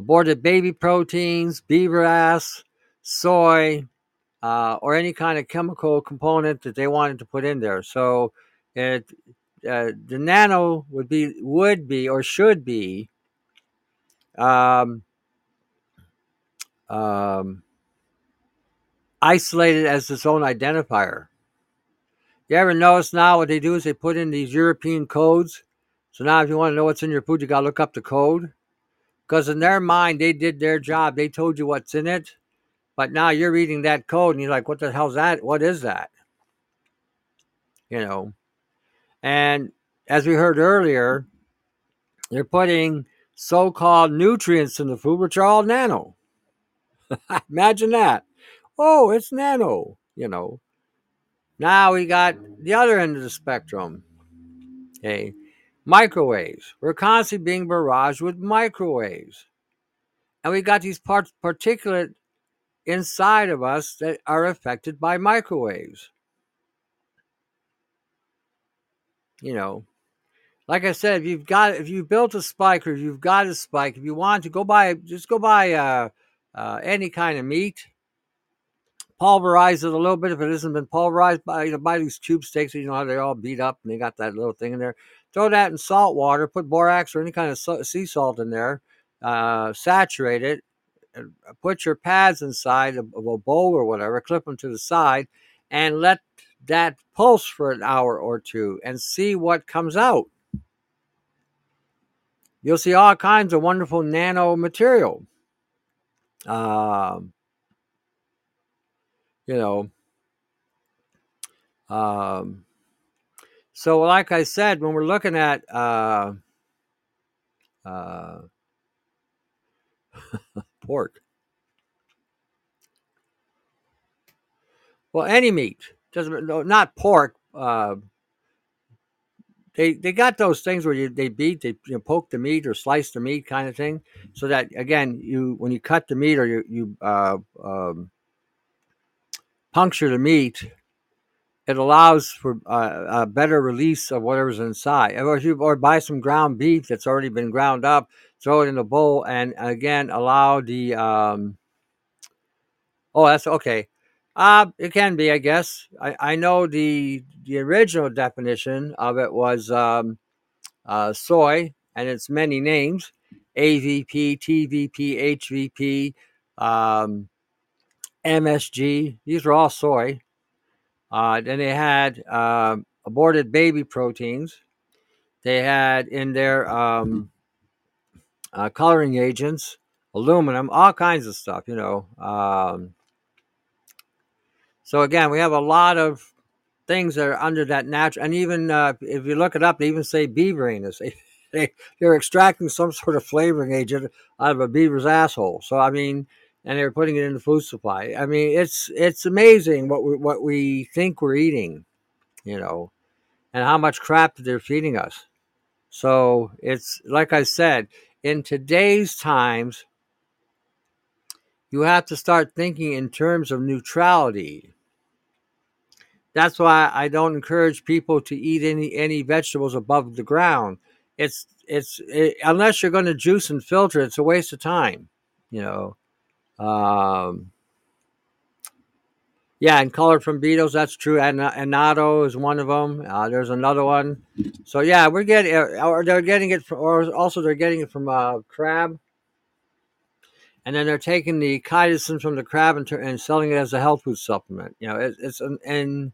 aborted baby proteins, beaver ass, soy, uh, or any kind of chemical component that they wanted to put in there. So it uh, the nano would be would be or should be um, um, isolated as its own identifier. You ever notice now what they do is they put in these European codes. So now if you want to know what's in your food, you gotta look up the code. Because in their mind, they did their job. They told you what's in it. But now you're reading that code and you're like, what the hell's that? What is that? You know. And as we heard earlier, they're putting so called nutrients in the food, which are all nano. Imagine that. Oh, it's nano, you know. Now we got the other end of the spectrum. Okay. Microwaves. We're constantly being barraged with microwaves. And we got these parts particulate inside of us that are affected by microwaves. You know, like I said, if you've got if you've built a spike or if you've got a spike, if you want to go buy just go buy uh, uh, any kind of meat, pulverize it a little bit if it hasn't been pulverized. Buy you know these tube steaks, you know how they're all beat up and they got that little thing in there. Throw that in salt water, put borax or any kind of sea salt in there, uh, saturate it, put your pads inside of a bowl or whatever, clip them to the side, and let that pulse for an hour or two and see what comes out. You'll see all kinds of wonderful nano material. Um, you know, um, so like I said, when we're looking at uh, uh, pork. Well, any meat doesn't no, not pork. Uh, they they got those things where you they beat they you know, poke the meat or slice the meat kind of thing, so that again you when you cut the meat or you you uh, um, puncture the meat, it allows for uh, a better release of whatever's inside. Or you or buy some ground beef that's already been ground up, throw it in a bowl, and again allow the. Um, oh, that's okay. Uh, it can be, I guess. I, I know the the original definition of it was um, uh, soy, and it's many names: AVP, TVP, HVP, um, MSG. These are all soy. Uh, then they had uh, aborted baby proteins. They had in their um, uh, coloring agents, aluminum, all kinds of stuff, you know. Um, so again, we have a lot of things that are under that natural, and even uh, if you look it up, they even say beavering. They, they're extracting some sort of flavoring agent out of a beaver's asshole. So I mean, and they're putting it in the food supply. I mean, it's it's amazing what we what we think we're eating, you know, and how much crap they're feeding us. So it's like I said, in today's times, you have to start thinking in terms of neutrality. That's why I don't encourage people to eat any any vegetables above the ground. It's it's it, unless you're going to juice and filter, it's a waste of time. You know. Um, yeah, and color from beetles, that's true. And annatto is one of them. Uh, there's another one. So yeah, we're getting, uh, or they're getting it, from, or also they're getting it from uh, crab, and then they're taking the chitosan from the crab and, and selling it as a health food supplement. You know, it, it's an, and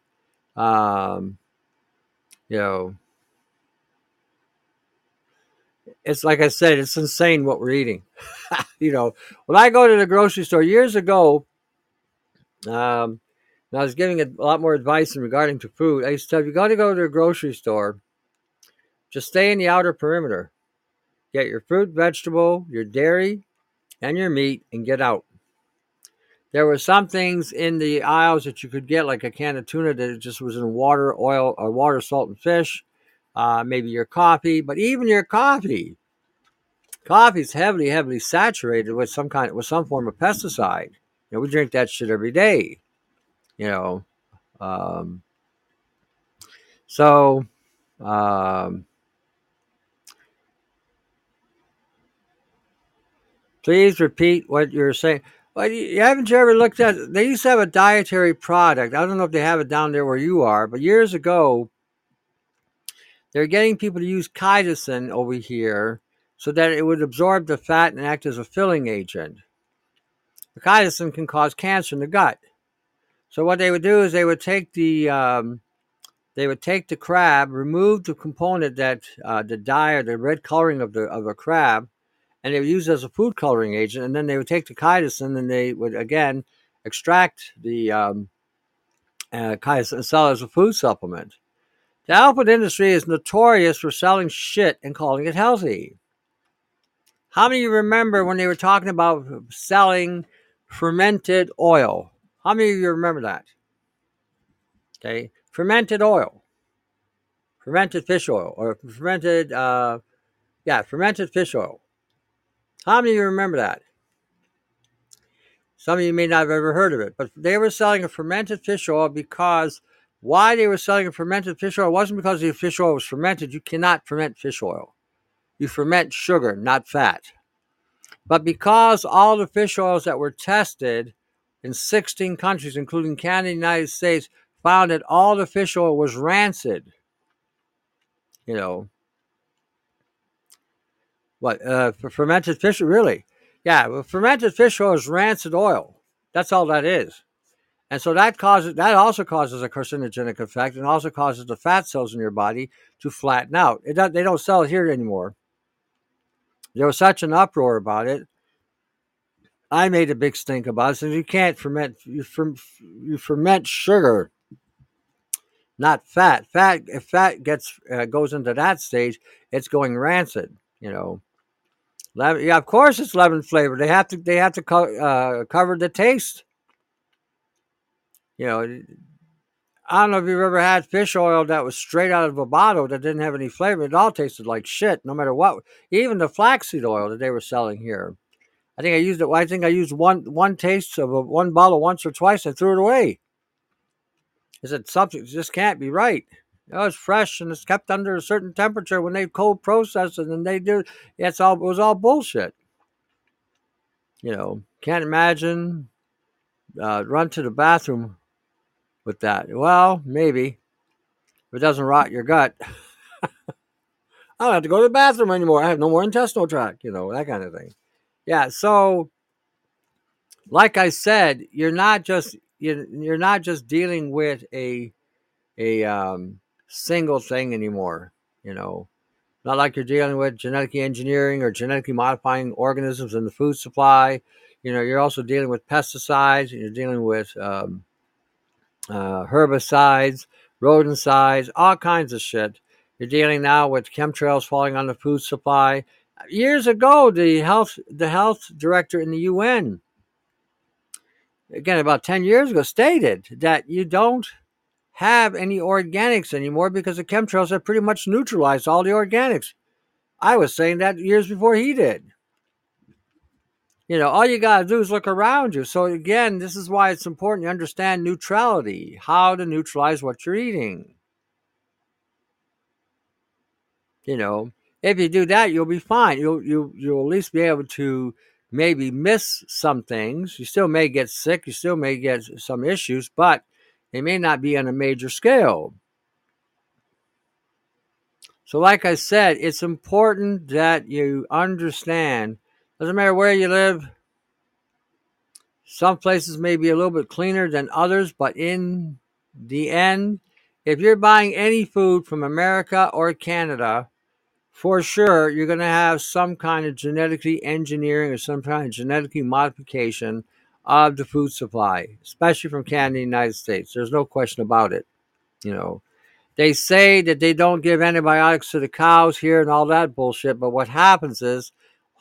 um, you know, it's like I said, it's insane what we're eating. you know, when I go to the grocery store years ago, um, I was giving a lot more advice in regarding to food. I used to tell you, you got to go to the grocery store. Just stay in the outer perimeter. Get your fruit, vegetable, your dairy, and your meat, and get out. There were some things in the aisles that you could get, like a can of tuna that just was in water, oil, or water, salt, and fish. Uh, maybe your coffee, but even your coffee, coffee is heavily, heavily saturated with some kind, with some form of pesticide. You know, we drink that shit every day. You know, um, so um, please repeat what you're saying. Well, you, haven't you ever looked at? They used to have a dietary product. I don't know if they have it down there where you are, but years ago, they're getting people to use chitosan over here so that it would absorb the fat and act as a filling agent. The chitosan can cause cancer in the gut. So what they would do is they would take the um, they would take the crab, remove the component that uh, the dye or the red coloring of the of a crab, and they would use it as a food coloring agent. And then they would take the chitosan and they would again extract the um, uh, chitosan and sell it as a food supplement. The output industry is notorious for selling shit and calling it healthy. How many of you remember when they were talking about selling fermented oil? How many of you remember that? Okay, fermented oil, fermented fish oil, or fermented, uh, yeah, fermented fish oil. How many of you remember that? Some of you may not have ever heard of it, but they were selling a fermented fish oil because why they were selling a fermented fish oil wasn't because the fish oil was fermented. You cannot ferment fish oil. You ferment sugar, not fat. But because all the fish oils that were tested in 16 countries, including Canada and the United States, found that all the fish oil was rancid. You know, what, uh, fermented fish, really? Yeah, well, fermented fish oil is rancid oil. That's all that is. And so that causes that also causes a carcinogenic effect and also causes the fat cells in your body to flatten out. It they don't sell it here anymore. There was such an uproar about it. I made a big stink about it. So you can't ferment you, you ferment sugar, not fat. Fat if fat gets uh, goes into that stage, it's going rancid. You know. Lemon, yeah, of course it's lemon flavored. They have to they have to co- uh, cover the taste. You know, I don't know if you've ever had fish oil that was straight out of a bottle that didn't have any flavor. It all tasted like shit, no matter what. Even the flaxseed oil that they were selling here. I think I used it. I think I used one one taste of a, one bottle once or twice. I threw it away. I said something just can't be right. It was fresh and it's kept under a certain temperature when they cold process it and they do. It's all it was all bullshit. You know, can't imagine. Uh, run to the bathroom with that. Well, maybe if it doesn't rot your gut. I don't have to go to the bathroom anymore. I have no more intestinal tract. You know that kind of thing. Yeah. So, like I said, you're not just you're, you're not just dealing with a a um, single thing anymore. You know, not like you're dealing with genetically engineering or genetically modifying organisms in the food supply. You know, you're also dealing with pesticides. You're dealing with um, uh, herbicides, rodenticides, all kinds of shit. You're dealing now with chemtrails falling on the food supply. Years ago, the health the health director in the UN, again about ten years ago, stated that you don't have any organics anymore because the chemtrails have pretty much neutralized all the organics. I was saying that years before he did. You know, all you got to do is look around you. So, again, this is why it's important you understand neutrality, how to neutralize what you're eating. You know, if you do that, you'll be fine. You'll, you, you'll at least be able to maybe miss some things. You still may get sick, you still may get some issues, but they may not be on a major scale. So, like I said, it's important that you understand. Doesn't matter where you live. Some places may be a little bit cleaner than others, but in the end, if you're buying any food from America or Canada, for sure you're going to have some kind of genetically engineering or some kind of genetically modification of the food supply, especially from Canada and the United States. There's no question about it, you know. they say that they don't give antibiotics to the cows here and all that bullshit. But what happens is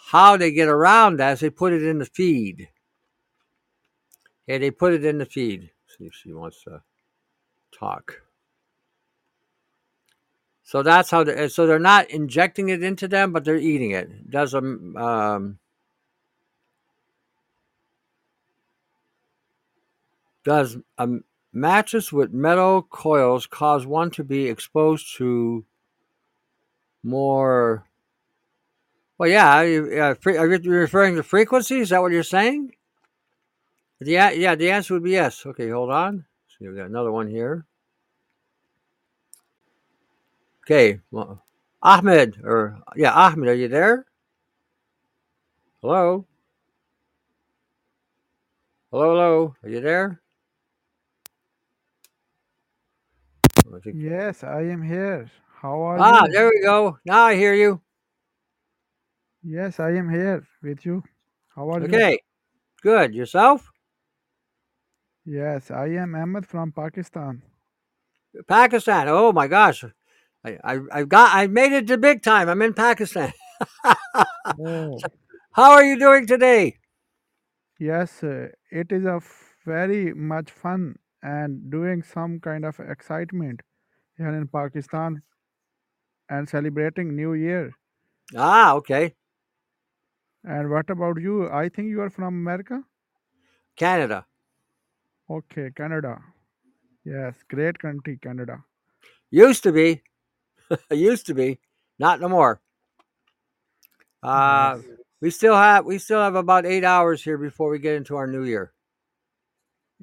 how they get around that is they put it in the feed. Okay, they put it in the feed. See if she wants to talk. So that's how. They, so they're not injecting it into them, but they're eating it. Does a um, does a mattress with metal coils cause one to be exposed to more? Well, yeah. yeah are you referring to frequency? Is that what you're saying? Yeah, yeah. The answer would be yes. Okay, hold on. See, we got another one here. Okay, well, Ahmed, or yeah, Ahmed, are you there? Hello? Hello, hello, are you there? I think- Yes, I am here. How are you? Ah, you? there we go. Now I hear you. Yes, I am here with you. How are you? Okay, good. Yourself? Yes, I am Ahmed from Pakistan. Pakistan. Oh my gosh, I, I I've got I made it to big time. I'm in Pakistan. Oh, How are you doing today? yes, uh, it is a f- very much fun and doing some kind of excitement here in Pakistan and celebrating New Year. Ah, okay. And what about you? I think you are from America? Canada. Okay, Canada. Yes, great country, Canada. Used to be. Used to be. Not no more. Uh, Yes. we still have we still have about eight hours here before we get into our new year.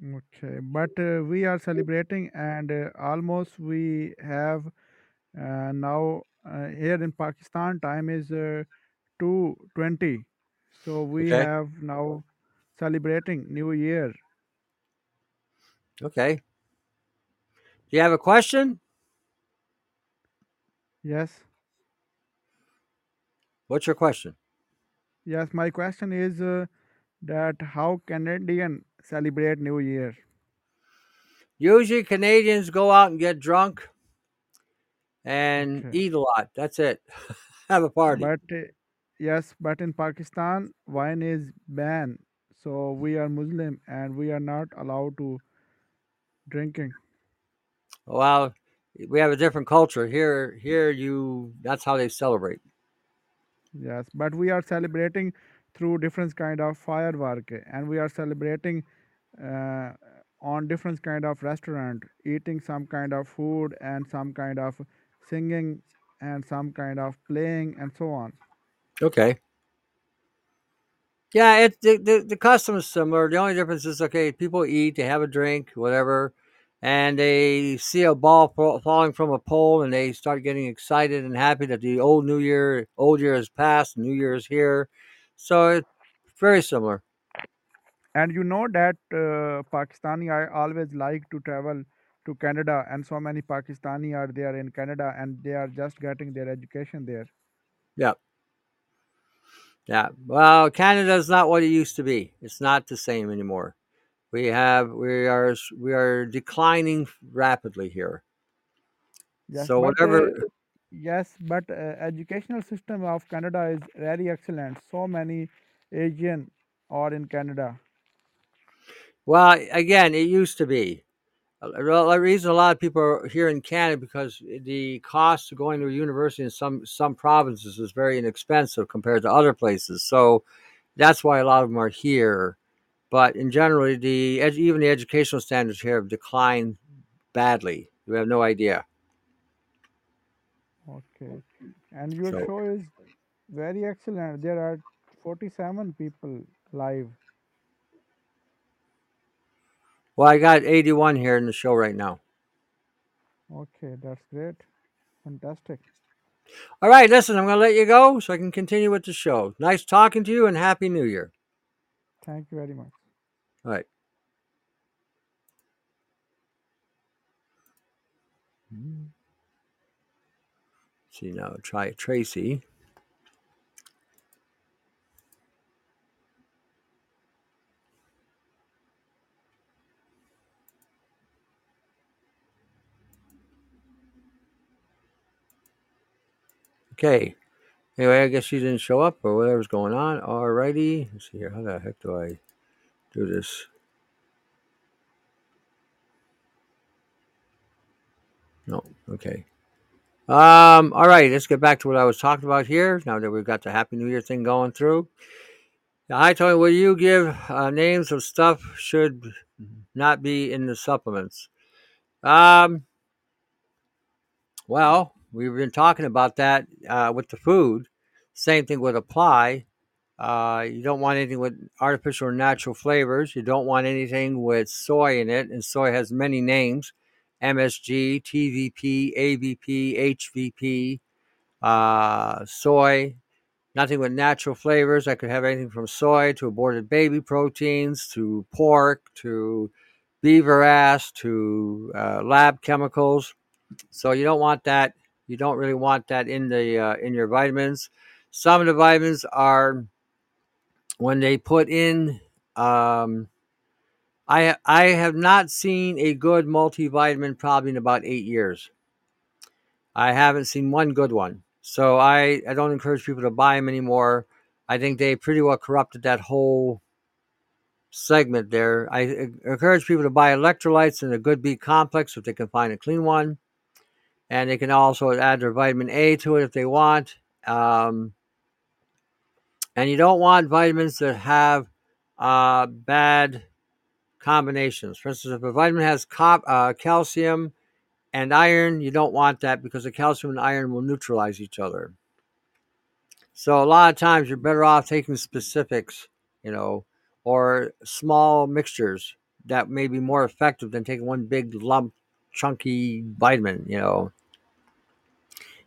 Okay, but uh, we are celebrating, and uh, almost we have uh, now uh, here in Pakistan time is uh, 2:20. So we Okay. have now celebrating New Year. Okay. Do you have a question? Yes, What's your question? yes. My question is uh, that how Canadian celebrate New Year? Usually Canadians go out and get drunk and Okay, eat a lot. That's it. have a party. but uh, yes, but in Pakistan wine is banned. So we are Muslim and we are not allowed to drinking. Well, we have a different culture here. Here, you that's how they celebrate. Yes, but we are celebrating through different kind of firework, and we are celebrating uh, on different kind of restaurant, eating some kind of food and some kind of singing and some kind of playing and so on. Okay. Yeah, it the, the the custom is similar. The only difference is okay. People eat, they have a drink, whatever, and they see a ball fa- falling from a pole, and they start getting excited and happy that the old New Year, old year has passed, New Year is here. So it's very similar. And you know that uh, Pakistani I always like to travel to Canada, and so many Pakistani are there in Canada, and they are just getting their education there. Yeah, yeah. Well, Canada's not what it used to be. It's not the same anymore. We have we are we are declining rapidly here. Yes, So but uh, whatever. yes, but uh, educational system of Canada is very excellent. So many Asian are in Canada. Well, again, it used to be. Well, The reason a lot of people are here in Canada because the cost of going to a university in some some provinces is very inexpensive compared to other places. So that's why a lot of them are here. But in general, the even the educational standards here have declined badly. You have no idea. Okay, and your So show is very excellent. There are 47 people live. Well, I got 81 here in the show right now. Okay, that's great. Fantastic. All right, listen, I'm going to let you go so I can continue with the show. Nice talking to you and happy New Year. Thank you very much. All right. Hmm. See now, try Tracy. Okay. Anyway, I guess she didn't show up or whatever's going on. Alrighty. Let's see here. How the heck do I do this? No. Okay. Um, all right, let's get back to what I was talking about here. Now that we've got the Happy New Year thing going through. Hi, Tony. Will you give uh, names of stuff should not be in the supplements? Um, well, we've been talking about that uh, with the food. Same thing would apply. Uh, you don't want anything with artificial or natural flavors. You don't want anything with soy in it, and soy has many names. MSG, TVP, AVP, HVP, uh, soy, nothing with natural flavors. I could have anything from soy to aborted baby proteins to pork to beaver ass to uh, lab chemicals. So you don't want that. You don't really want that in the uh, in your vitamins. Some of the vitamins are when they put in. Um, I I have not seen a good multivitamin probably in about eight years. I haven't seen one good one, so I I don't encourage people to buy them anymore. I think they pretty well corrupted that whole segment there. I encourage people to buy electrolytes and a good B complex if they can find a clean one, and they can also add their vitamin A to it if they want. Um, and you don't want vitamins that have uh, bad combinations. For instance, if a vitamin has cop, uh, calcium and iron, you don't want that because the calcium and iron will neutralize each other. So a lot of times you're better off taking specifics, you know, or small mixtures that may be more effective than taking one big lump, chunky vitamin, you know.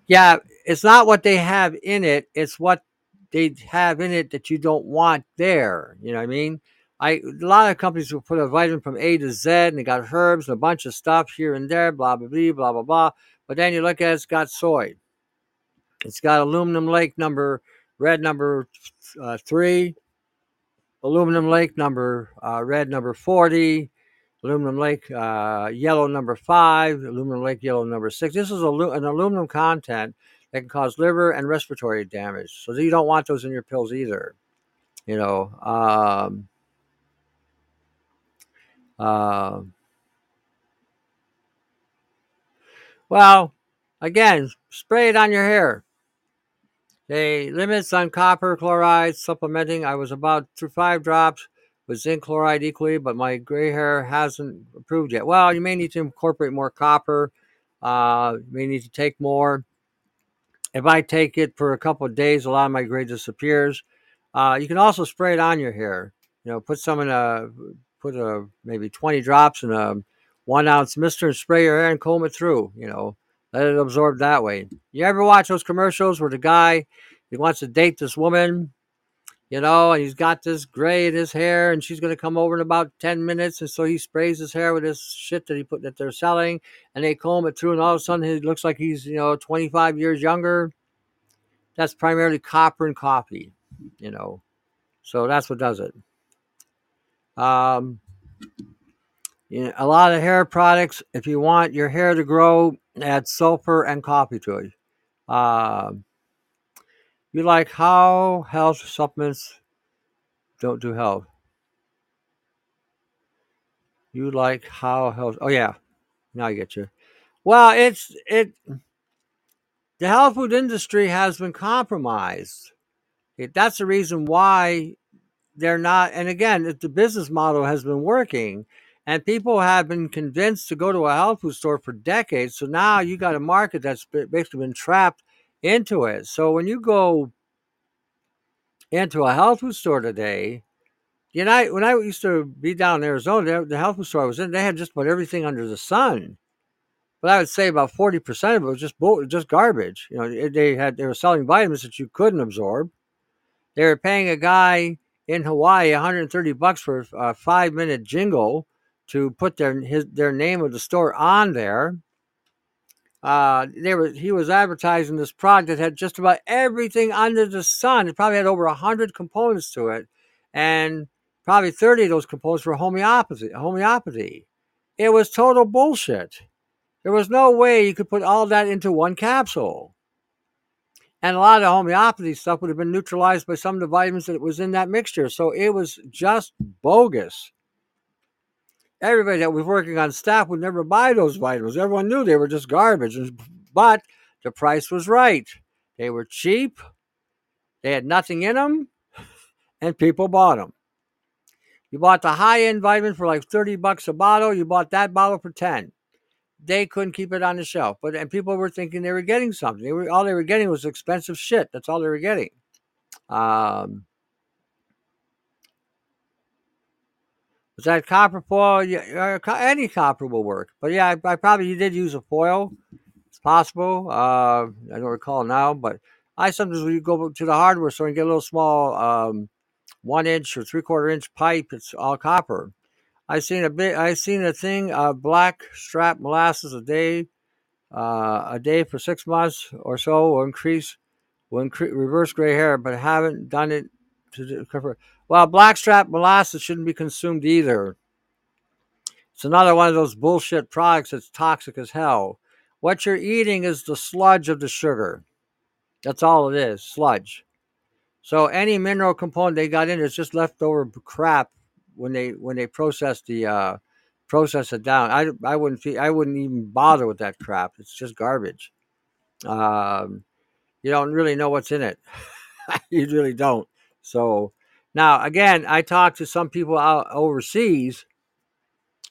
Yeah, it's not what they have in it, it's what they have in it that you don't want there. You know what I mean? I a lot of companies will put a vitamin from A to Z, and they got herbs and a bunch of stuff here and there, blah blah blah blah blah blah. But then you look at it, it's got soy. It's got aluminum lake number red number uh, three, aluminum lake number uh, red number forty, aluminum lake uh, yellow number five, aluminum lake yellow number six. This is an aluminum content that can cause liver and respiratory damage. So you don't want those in your pills either. You know. Um, uh, well, again, spray it on your hair. The limits on copper chloride supplementing, I was about through five drops with zinc chloride equally, but my gray hair hasn't improved yet. Well, you may need to incorporate more copper. Uh, you may need to take more. If I take it for a couple of days, a lot of my gray disappears. Uh, you can also spray it on your hair. You know, put some in a put a maybe 20 drops in a one ounce mister and spray your hair and comb it through. You know, let it absorb that way. You ever watch those commercials where the guy he wants to date this woman, you know, and he's got this gray in his hair, and she's going to come over in about 10 minutes, and so he sprays his hair with this shit that he put that they're selling, and they comb it through, and all of a sudden he looks like he's you know 25 years younger. That's primarily copper and coffee, you know, so that's what does it. Um, you know, a lot of hair products, if you want your hair to grow, add sulfur and coffee to it. Uh, you like how health supplements don't do health. You like how health. Oh yeah, now I get you. Well, it's it. The health food industry has been compromised. It, that's the reason why they're not. And again, the business model has been working, and people have been convinced to go to a health food store for decades. So now you got a market that's basically been trapped into it. So when you go into a health food store today, you know, when I used to be down in Arizona, the health food store I was in, they had just about everything under the sun. But I would say about forty percent of it was just just garbage. You know, they had they were selling vitamins that you couldn't absorb. They were paying a guy in Hawaii 130 bucks for a five minute jingle to put their his their name of the store on there. Uh, they were he was advertising this product that had just about everything under the sun. It probably had over hundred components to it, and probably 30 of those components were homeopathy. Homeopathy. It was total bullshit. There was no way you could put all that into one capsule. And a lot of the homeopathy stuff would have been neutralized by some of the vitamins that was in that mixture. So it was just bogus. Everybody that was working on staff would never buy those vitamins. Everyone knew they were just garbage. But the price was right. They were cheap, they had nothing in them, and people bought them. You bought the high end vitamin for like 30 bucks a bottle, you bought that bottle for 10 they couldn't keep it on the shelf. But and people were thinking they were getting something. They were all they were getting was expensive shit. That's all they were getting. Um, was that copper foil? Yeah, any copper will work. But yeah, I, I probably did use a foil. It's possible. Uh, I don't recall now, but I sometimes you go to the hardware store and get a little small um, one inch or three quarter inch pipe, it's all copper. I've seen a bit. I've seen a thing. Uh, black strap molasses a day, uh, a day for six months or so will increase, will increase reverse gray hair, but haven't done it to cover. Well, blackstrap molasses shouldn't be consumed either. It's another one of those bullshit products that's toxic as hell. What you're eating is the sludge of the sugar. That's all it is, sludge. So any mineral component they got in is just leftover crap when they when they process the uh, process it down. I, I wouldn't I wouldn't even bother with that crap. It's just garbage. Um, you don't really know what's in it. you really don't. So now again, I talked to some people out overseas,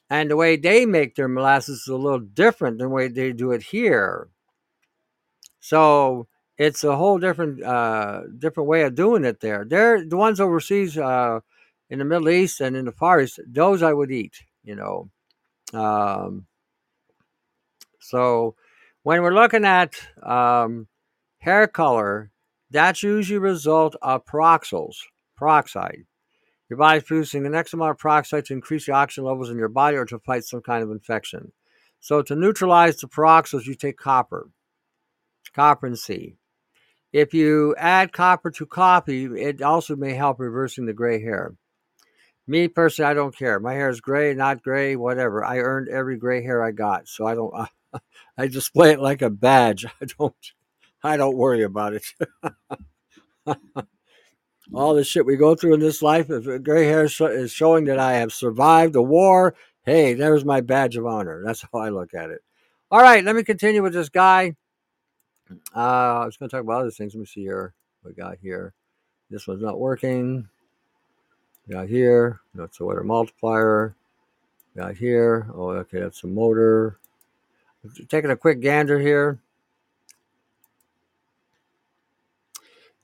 and the way they make their molasses is a little different than the way they do it here. So it's a whole different uh, different way of doing it there. They're the ones overseas. Uh, in the Middle East and in the Far East, those I would eat, you know. Um, so when we're looking at um, hair color, that's usually a result of peroxyls, peroxide. Your body is producing the next amount of peroxide to increase the oxygen levels in your body or to fight some kind of infection. So to neutralize the peroxides, you take copper, copper and C. If you add copper to coffee, it also may help reversing the gray hair. Me personally, I don't care. My hair is gray, not gray, whatever. I earned every gray hair I got, so I don't. I, I display it like a badge. I don't. I don't worry about it. All the shit we go through in this life, if gray hair is showing that I have survived a war, hey, there's my badge of honor. That's how I look at it. All right, let me continue with this guy. Uh, I was going to talk about other things. Let me see here. We got here. This one's not working. Got here, that's a water multiplier. Got here, oh, okay, that's a motor. Taking a quick gander here.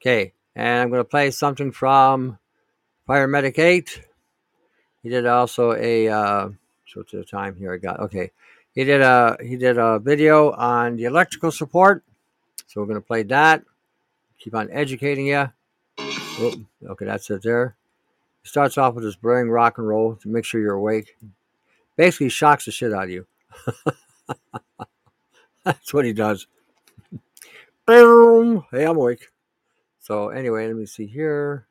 Okay, and I'm going to play something from Firemedic 8. He did also a, uh, so to the time here I got, okay. He did a, he did a video on the electrical support. So we're going to play that. Keep on educating you. Okay, that's it there. He starts off with his blaring rock and roll to make sure you're awake. Basically, shocks the shit out of you. That's what he does. Boom! Hey, I'm awake. So anyway, let me see here.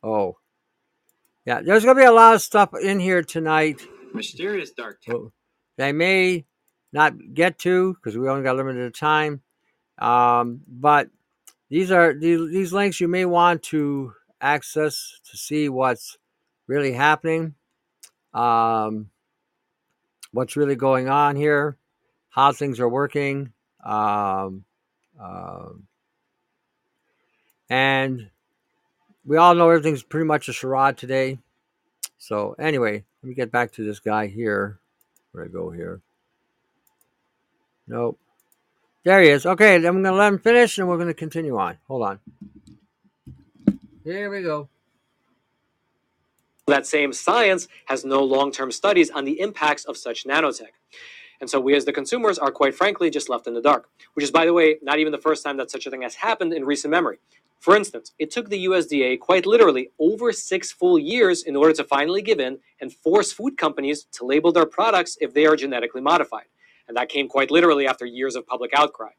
Oh, yeah. There's gonna be a lot of stuff in here tonight. Mysterious dark. Well, they may not get to because we only got limited time. Um, but these are these, these links you may want to access to see what's really happening, um, what's really going on here, how things are working. Um, um, and we all know everything's pretty much a charade today. So, anyway, let me get back to this guy here. Where I go here? Nope. There he is. Okay, then I'm going to let him finish and we're going to continue on. Hold on. Here we go. That same science has no long term studies on the impacts of such nanotech. And so we as the consumers are quite frankly just left in the dark, which is, by the way, not even the first time that such a thing has happened in recent memory. For instance, it took the USDA quite literally over six full years in order to finally give in and force food companies to label their products if they are genetically modified. And that came quite literally after years of public outcry.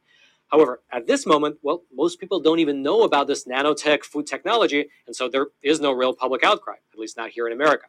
However, at this moment, well, most people don't even know about this nanotech food technology, and so there is no real public outcry, at least not here in America.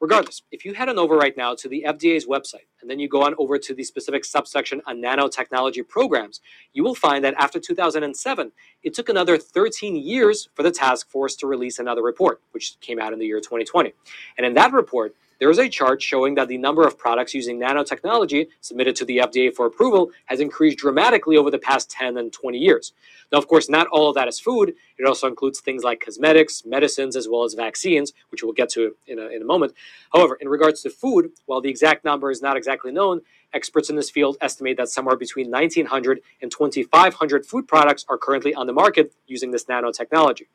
Regardless, if you head on over right now to the FDA's website and then you go on over to the specific subsection on nanotechnology programs, you will find that after 2007, it took another 13 years for the task force to release another report, which came out in the year 2020. And in that report, there is a chart showing that the number of products using nanotechnology submitted to the FDA for approval has increased dramatically over the past 10 and 20 years. Now, of course, not all of that is food. It also includes things like cosmetics, medicines, as well as vaccines, which we'll get to in a, in a moment. However, in regards to food, while the exact number is not exactly known, experts in this field estimate that somewhere between 1,900 and 2,500 food products are currently on the market using this nanotechnology.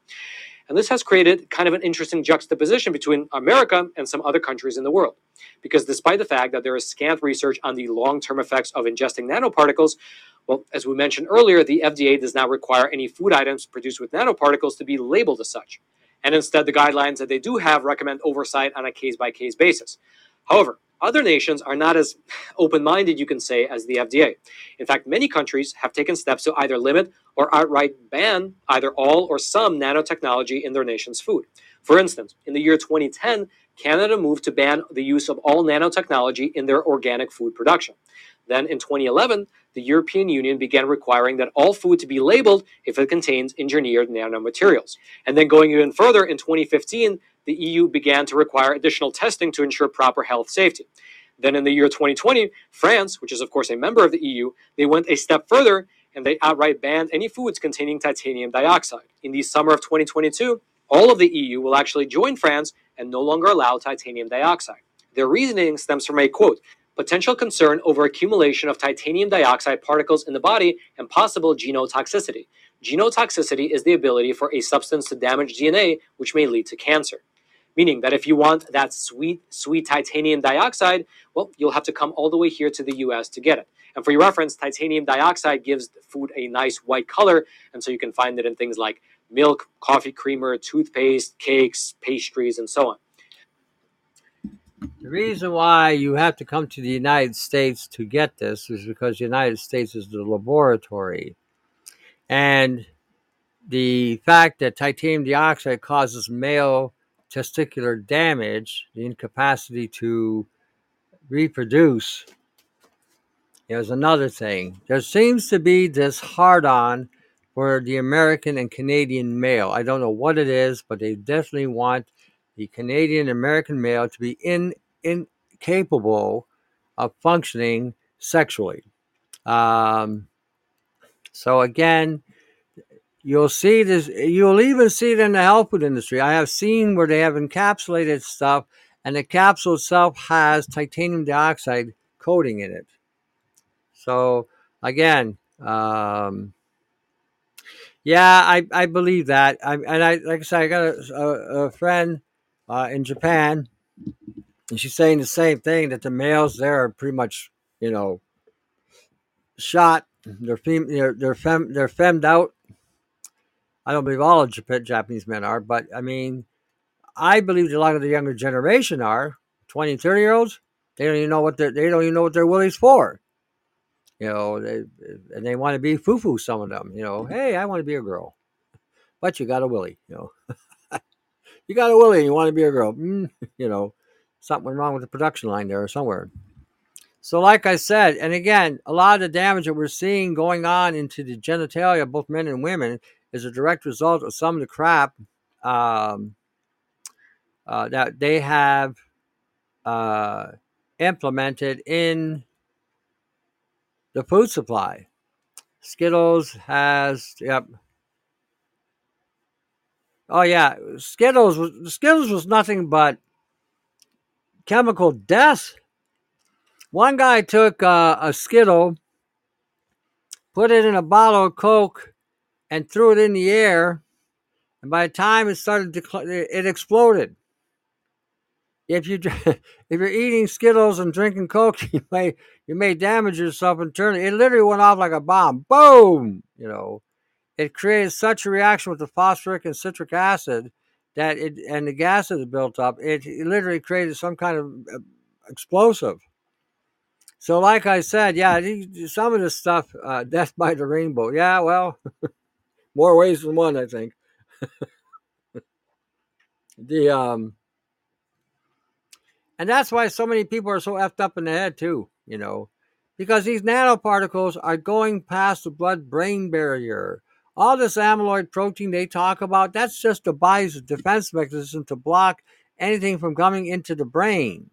And this has created kind of an interesting juxtaposition between America and some other countries in the world. Because despite the fact that there is scant research on the long term effects of ingesting nanoparticles, well, as we mentioned earlier, the FDA does not require any food items produced with nanoparticles to be labeled as such. And instead, the guidelines that they do have recommend oversight on a case by case basis. However, other nations are not as open minded, you can say, as the FDA. In fact, many countries have taken steps to either limit or outright ban either all or some nanotechnology in their nation's food. For instance, in the year 2010, Canada moved to ban the use of all nanotechnology in their organic food production. Then in 2011, the European Union began requiring that all food to be labeled if it contains engineered nanomaterials. And then going even further, in 2015, the EU began to require additional testing to ensure proper health safety. Then in the year 2020, France, which is of course a member of the EU, they went a step further and they outright banned any foods containing titanium dioxide. In the summer of 2022, all of the EU will actually join France and no longer allow titanium dioxide. Their reasoning stems from a quote, potential concern over accumulation of titanium dioxide particles in the body and possible genotoxicity. Genotoxicity is the ability for a substance to damage DNA, which may lead to cancer. Meaning that if you want that sweet, sweet titanium dioxide, well, you'll have to come all the way here to the US to get it. And for your reference, titanium dioxide gives food a nice white color, and so you can find it in things like milk, coffee creamer, toothpaste, cakes, pastries, and so on. The reason why you have to come to the United States to get this is because the United States is the laboratory. And the fact that titanium dioxide causes male testicular damage, the incapacity to reproduce, is another thing. There seems to be this hard on for the American and Canadian male. I don't know what it is, but they definitely want the Canadian American male to be in, incapable of functioning sexually. Um, so again, you'll see this. You'll even see it in the health food industry. I have seen where they have encapsulated stuff, and the capsule itself has titanium dioxide coating in it. So again, um, yeah, I, I believe that. I, and I like I said, I got a, a, a friend uh, in Japan, and she's saying the same thing that the males there are pretty much, you know, shot. They're fem, they're they're fem, they're femmed out. I don't believe all of Japanese men are, but I mean, I believe a lot of the younger generation are 20, 30 year olds. They don't even know what they don't even know what their willies for. You know, they, and they want to be foo foo. Some of them, you know, hey, I want to be a girl, but you got a willie. You know, you got a willie. and You want to be a girl. Mm, you know, something went wrong with the production line there or somewhere. So, like I said, and again, a lot of the damage that we're seeing going on into the genitalia both men and women is a direct result of some of the crap um, uh, that they have uh, implemented in the food supply. Skittles has yep. Oh yeah, Skittles was Skittles was nothing but chemical death. One guy took uh, a Skittle, put it in a bottle of Coke, and threw it in the air. And by the time it started to, it exploded. If you if you're eating Skittles and drinking Coke, you may you may damage yourself internally. It literally went off like a bomb. Boom! You know, it created such a reaction with the phosphoric and citric acid that it and the gas that built up. It, it literally created some kind of uh, explosive. So, like I said, yeah, some of this stuff, uh, death by the rainbow. Yeah, well, more ways than one, I think. the um, And that's why so many people are so effed up in the head, too, you know, because these nanoparticles are going past the blood brain barrier. All this amyloid protein they talk about, that's just the body's defense mechanism to block anything from coming into the brain.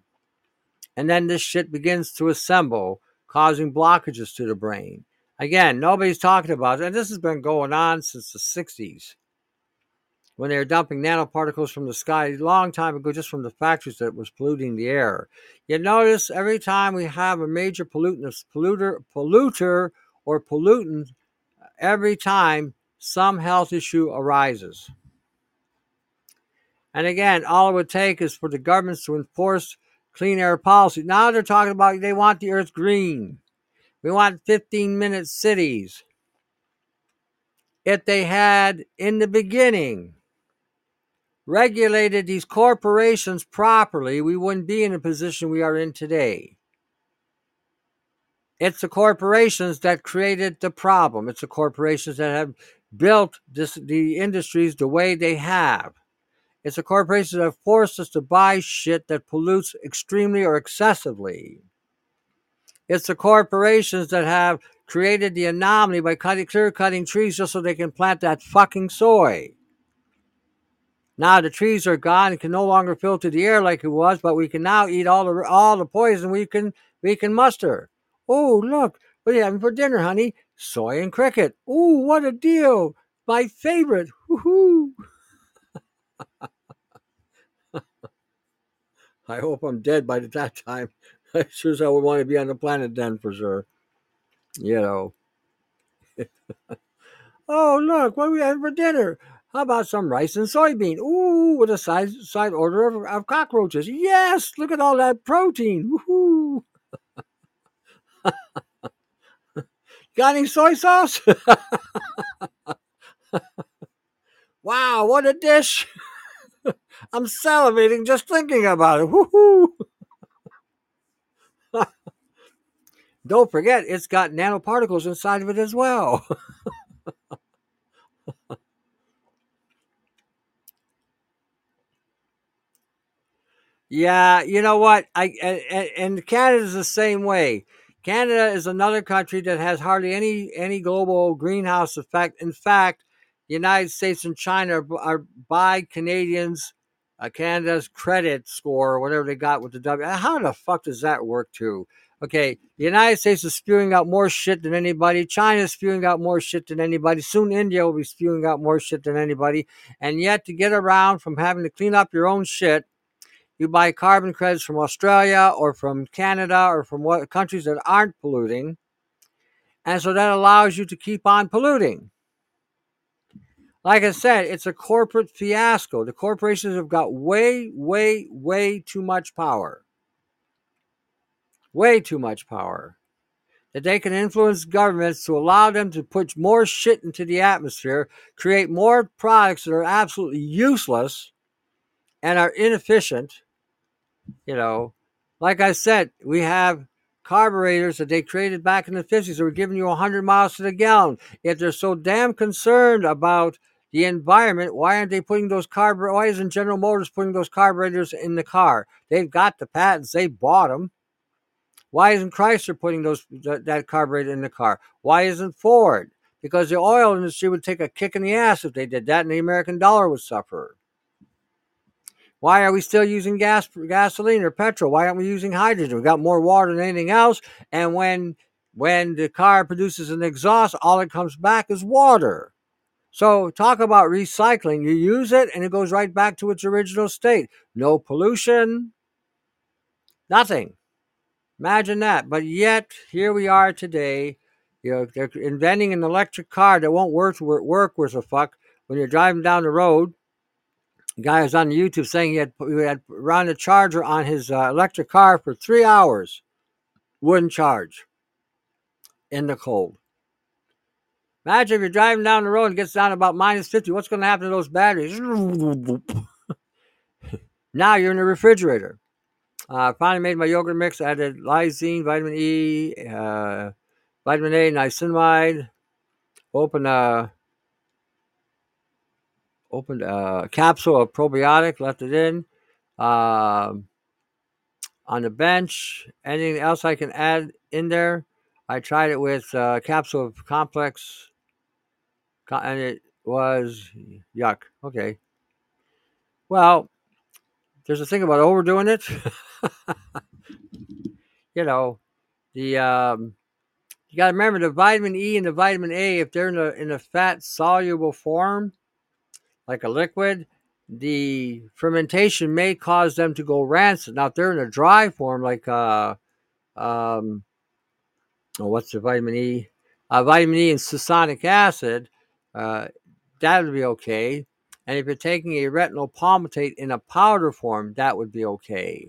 And then this shit begins to assemble, causing blockages to the brain. Again, nobody's talking about it. And this has been going on since the 60s when they were dumping nanoparticles from the sky a long time ago just from the factories that was polluting the air. You notice every time we have a major pollutant, polluter, polluter or pollutant, every time some health issue arises. And again, all it would take is for the governments to enforce clean air policy. Now they're talking about they want the earth green. We want 15 minute cities. If they had in the beginning regulated these corporations properly, we wouldn't be in the position we are in today. It's the corporations that created the problem. It's the corporations that have built this, the industries the way they have. It's the corporations that have forced us to buy shit that pollutes extremely or excessively. It's the corporations that have created the anomaly by cutting, clear cutting trees just so they can plant that fucking soy. Now the trees are gone and can no longer filter the air like it was, but we can now eat all the all the poison we can we can muster. Oh, look, what are you having for dinner, honey? Soy and cricket. Oh, what a deal! My favorite. Woohoo! I hope I'm dead by that time. I sure as I would want to be on the planet then for sure. You know. oh, look, what are we having for dinner? How about some rice and soybean? Ooh, with a side side order of, of cockroaches. Yes, look at all that protein. Woohoo! Got any soy sauce? wow, what a dish! I'm salivating just thinking about it. Woohoo! Don't forget, it's got nanoparticles inside of it as well. yeah, you know what? I and, and Canada's the same way. Canada is another country that has hardly any any global greenhouse effect. In fact, the United States and China are, are by Canadians uh, Canada's credit score, or whatever they got with the W. How the fuck does that work too? Okay, the United States is spewing out more shit than anybody. China is spewing out more shit than anybody. Soon India will be spewing out more shit than anybody. And yet, to get around from having to clean up your own shit, you buy carbon credits from Australia or from Canada or from what countries that aren't polluting. And so that allows you to keep on polluting. Like I said, it's a corporate fiasco. The corporations have got way, way, way too much power. Way too much power. That they can influence governments to allow them to put more shit into the atmosphere, create more products that are absolutely useless and are inefficient. You know, like I said, we have carburetors that they created back in the 50s that were giving you 100 miles to the gallon. If they're so damn concerned about the environment, why aren't they putting those carburetors? Why isn't General Motors putting those carburetors in the car? They've got the patents, they bought them. Why isn't Chrysler putting those that, that carburetor in the car? Why isn't Ford? Because the oil industry would take a kick in the ass if they did that, and the American dollar would suffer. Why are we still using gas, gasoline or petrol? Why aren't we using hydrogen? We got more water than anything else, and when when the car produces an exhaust, all it comes back is water. So talk about recycling. You use it, and it goes right back to its original state. No pollution, nothing. Imagine that. But yet, here we are today. You know, they're inventing an electric car that won't work work worth a fuck when you're driving down the road. The guy was on YouTube saying he had, he had run a charger on his uh, electric car for three hours, wouldn't charge in the cold. Imagine if you're driving down the road and gets down about minus 50, what's going to happen to those batteries? now you're in the refrigerator. Uh, finally made my yogurt mix. I added lysine, vitamin E, uh, vitamin A, niacinamide. Opened a opened a capsule of probiotic, left it in. Uh, on the bench. Anything else I can add in there? I tried it with uh, capsule of complex, and it was yuck. Okay. Well, there's a thing about overdoing it. you know, the um, you got to remember the vitamin E and the vitamin A. If they're in a in a fat soluble form, like a liquid, the fermentation may cause them to go rancid. Now, if they're in a dry form, like uh, um, oh, what's the vitamin E? Uh, vitamin E and succinic acid, uh, that would be okay. And if you're taking a retinol palmitate in a powder form, that would be okay.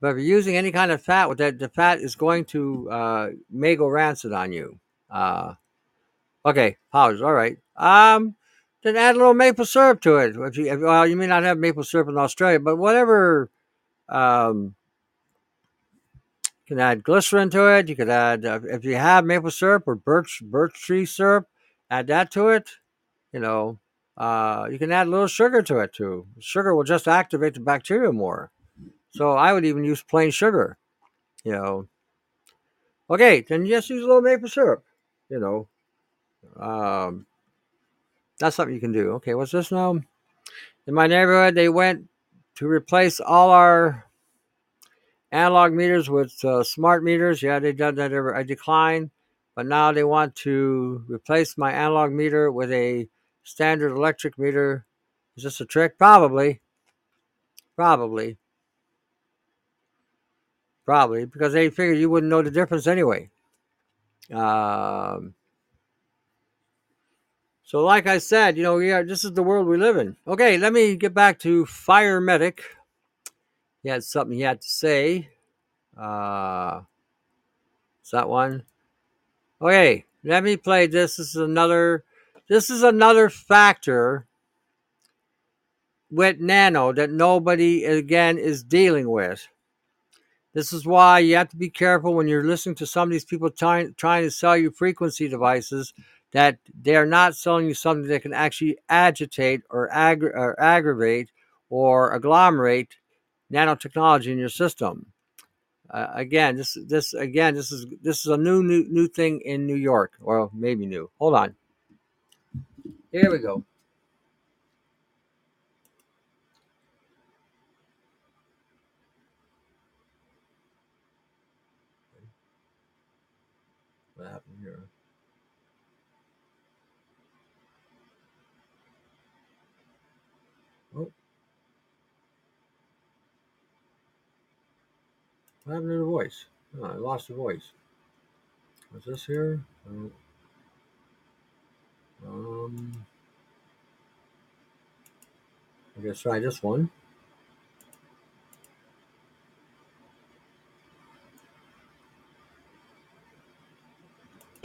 But if you're using any kind of fat, with that the fat is going to uh, may go rancid on you. Uh, okay, powders. All right. Um, then add a little maple syrup to it. If you, if, well, you may not have maple syrup in Australia, but whatever. Um, you can add glycerin to it. You could add uh, if you have maple syrup or birch birch tree syrup, add that to it. You know, uh, you can add a little sugar to it too. Sugar will just activate the bacteria more. So I would even use plain sugar. You know. Okay, then just use a little maple syrup. You know. Um, that's something you can do. Okay, what's this now? In my neighborhood, they went to replace all our analog meters with uh, smart meters. Yeah, they done that. Ever, I declined, but now they want to replace my analog meter with a standard electric meter. Is this a trick? Probably. Probably. Probably because they figured you wouldn't know the difference anyway. Um, so, like I said, you know, yeah, this is the world we live in. Okay, let me get back to Fire Medic. He had something he had to say. Uh, is that one? Okay, let me play this. This is another. This is another factor with nano that nobody again is dealing with. This is why you have to be careful when you're listening to some of these people trying trying to sell you frequency devices that they're not selling you something that can actually agitate or, or aggravate or agglomerate nanotechnology in your system. Uh, again, this this again this is this is a new new new thing in New York, or maybe new. Hold on. Here we go. What happened here? Oh. What happened to the voice? Oh, I lost the voice. What's this here? Oh. Um, I try this one.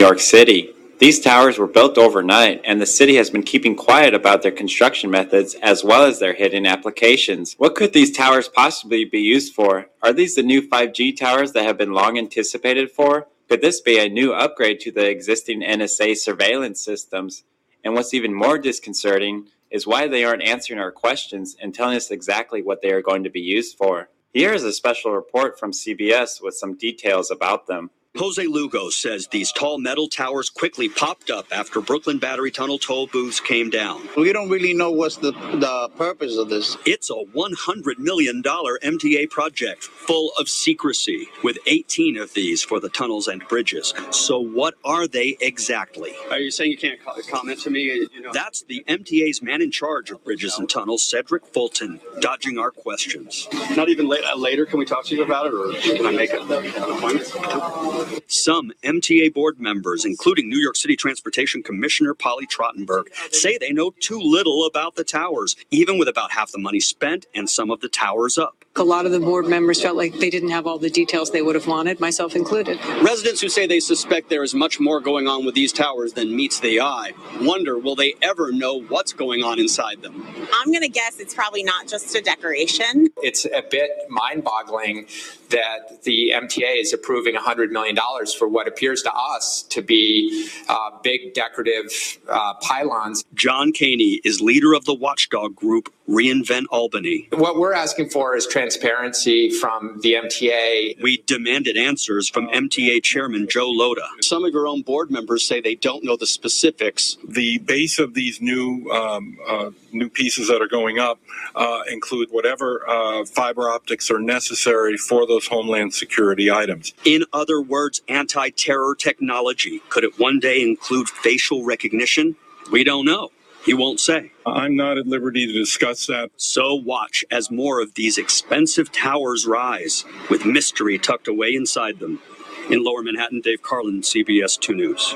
New York City. These towers were built overnight, and the city has been keeping quiet about their construction methods as well as their hidden applications. What could these towers possibly be used for? Are these the new 5G towers that have been long anticipated for? Could this be a new upgrade to the existing NSA surveillance systems? And what's even more disconcerting is why they aren't answering our questions and telling us exactly what they are going to be used for. Here is a special report from CBS with some details about them. Jose Lugo says these tall metal towers quickly popped up after Brooklyn Battery Tunnel toll booths came down. We don't really know what's the, the purpose of this. It's a $100 million MTA project full of secrecy, with 18 of these for the tunnels and bridges. So, what are they exactly? Are you saying you can't co- comment to me? You know, That's the MTA's man in charge of bridges and tunnels, Cedric Fulton, dodging our questions. not even late, uh, later. Can we talk to you about it, or can I make an appointment? Some MTA board members, including New York City Transportation Commissioner Polly Trottenberg, say they know too little about the towers, even with about half the money spent and some of the towers up. A lot of the board members felt like they didn't have all the details they would have wanted, myself included. Residents who say they suspect there is much more going on with these towers than meets the eye wonder will they ever know what's going on inside them? I'm going to guess it's probably not just a decoration. It's a bit mind boggling that the MTA is approving $100 million for what appears to us to be uh, big decorative uh, pylons. John Kaehny is leader of the watchdog group reinvent Albany. What we're asking for is transparency from the MTA. We demanded answers from MTA Chairman Joe Lhota. Some of your own board members say they don't know the specifics. The base of these new um, uh, new pieces that are going up uh, include whatever uh, fiber optics are necessary for those homeland security items. In other words, anti terror technology. Could it one day include facial recognition? We don't know. He won't say. I'm not at liberty to discuss that. So watch as more of these expensive towers rise, with mystery tucked away inside them. In Lower Manhattan, Dave Carlin, CBS 2 News.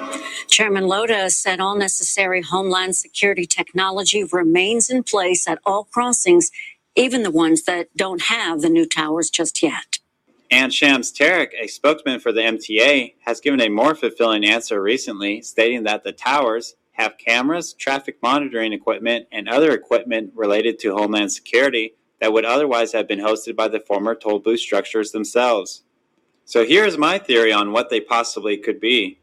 Chairman Lhota said all necessary homeland security technology remains in place at all crossings, even the ones that don't have the new towers just yet. And Shams Tarek, a spokesman for the MTA, has given a more fulfilling answer recently, stating that the towers have cameras, traffic monitoring equipment, and other equipment related to Homeland Security that would otherwise have been hosted by the former toll booth structures themselves. So here's my theory on what they possibly could be.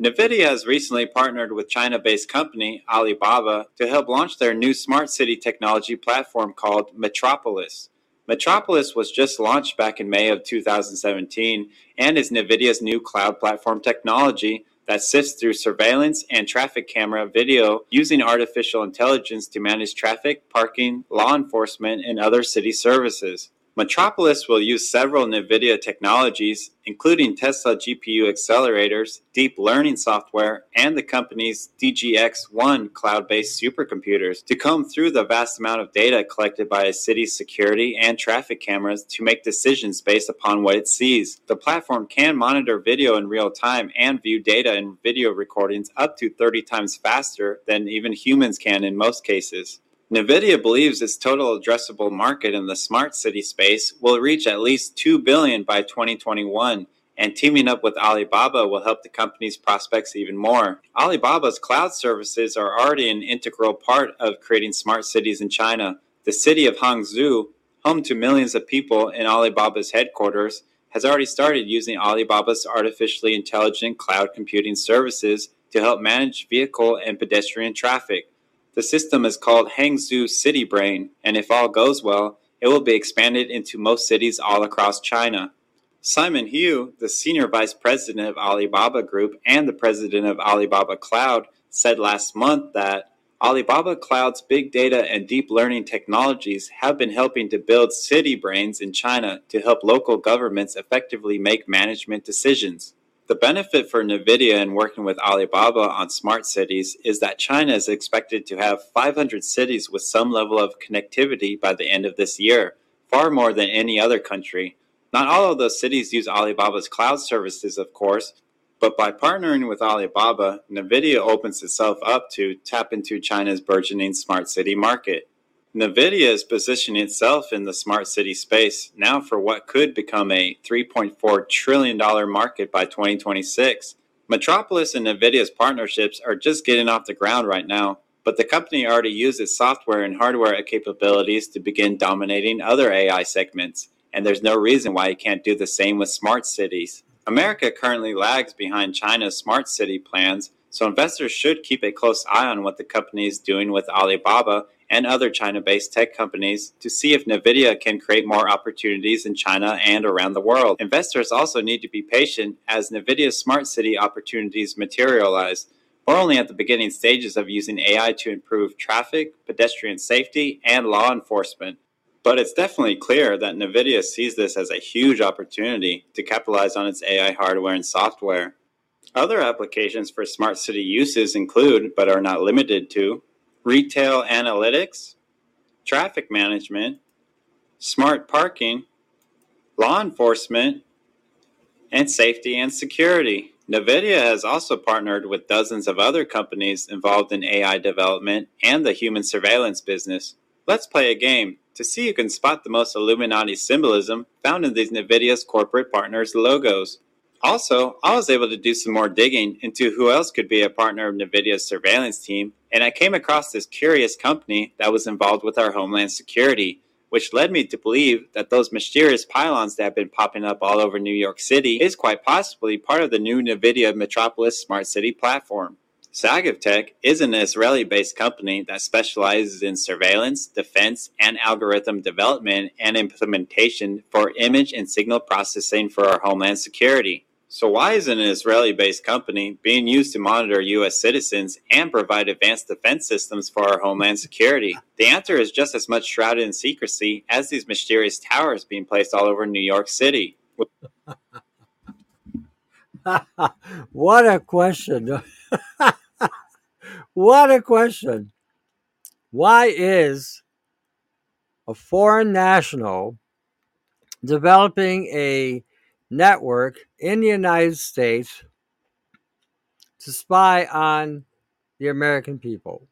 NVIDIA has recently partnered with China based company Alibaba to help launch their new smart city technology platform called Metropolis. Metropolis was just launched back in May of 2017 and is NVIDIA's new cloud platform technology that sifts through surveillance and traffic camera video using artificial intelligence to manage traffic, parking, law enforcement, and other city services. Metropolis will use several NVIDIA technologies, including Tesla GPU accelerators, deep learning software, and the company's DGX-1 cloud-based supercomputers to comb through the vast amount of data collected by a city's security and traffic cameras to make decisions based upon what it sees. The platform can monitor video in real time and view data in video recordings up to 30 times faster than even humans can in most cases. NVIDIA believes its total addressable market in the smart city space will reach at least 2 billion by 2021, and teaming up with Alibaba will help the company's prospects even more. Alibaba's cloud services are already an integral part of creating smart cities in China. The city of Hangzhou, home to millions of people in Alibaba's headquarters, has already started using Alibaba's artificially intelligent cloud computing services to help manage vehicle and pedestrian traffic. The system is called Hangzhou City Brain, and if all goes well, it will be expanded into most cities all across China. Simon Hu, the senior vice president of Alibaba Group and the president of Alibaba Cloud, said last month that Alibaba Cloud's big data and deep learning technologies have been helping to build city brains in China to help local governments effectively make management decisions. The benefit for NVIDIA in working with Alibaba on smart cities is that China is expected to have 500 cities with some level of connectivity by the end of this year, far more than any other country. Not all of those cities use Alibaba's cloud services, of course, but by partnering with Alibaba, NVIDIA opens itself up to tap into China's burgeoning smart city market. NVIDIA is positioning itself in the smart city space now for what could become a $3.4 trillion market by 2026. Metropolis and NVIDIA's partnerships are just getting off the ground right now, but the company already uses software and hardware capabilities to begin dominating other AI segments, and there's no reason why it can't do the same with smart cities. America currently lags behind China's smart city plans, so investors should keep a close eye on what the company is doing with Alibaba and other China based tech companies to see if NVIDIA can create more opportunities in China and around the world. Investors also need to be patient as NVIDIA's smart city opportunities materialize. We're only at the beginning stages of using AI to improve traffic, pedestrian safety, and law enforcement. But it's definitely clear that NVIDIA sees this as a huge opportunity to capitalize on its AI hardware and software. Other applications for smart city uses include, but are not limited to, retail analytics, traffic management, smart parking, law enforcement, and safety and security. NVIDIA has also partnered with dozens of other companies involved in AI development and the human surveillance business. Let's play a game to see who can spot the most Illuminati symbolism found in these NVIDIA's corporate partners' logos. Also, I was able to do some more digging into who else could be a partner of NVIDIA's surveillance team, and I came across this curious company that was involved with our homeland security, which led me to believe that those mysterious pylons that have been popping up all over New York City is quite possibly part of the new NVIDIA Metropolis Smart City platform. Sagivtech is an Israeli-based company that specializes in surveillance, defense, and algorithm development and implementation for image and signal processing for our homeland security. So why is an Israeli-based company being used to monitor U.S. citizens and provide advanced defense systems for our homeland security? The answer is just as much shrouded in secrecy as these mysterious towers being placed all over New York City. what a question. what a question. Why is a foreign national developing a network in the United States to spy on the American people?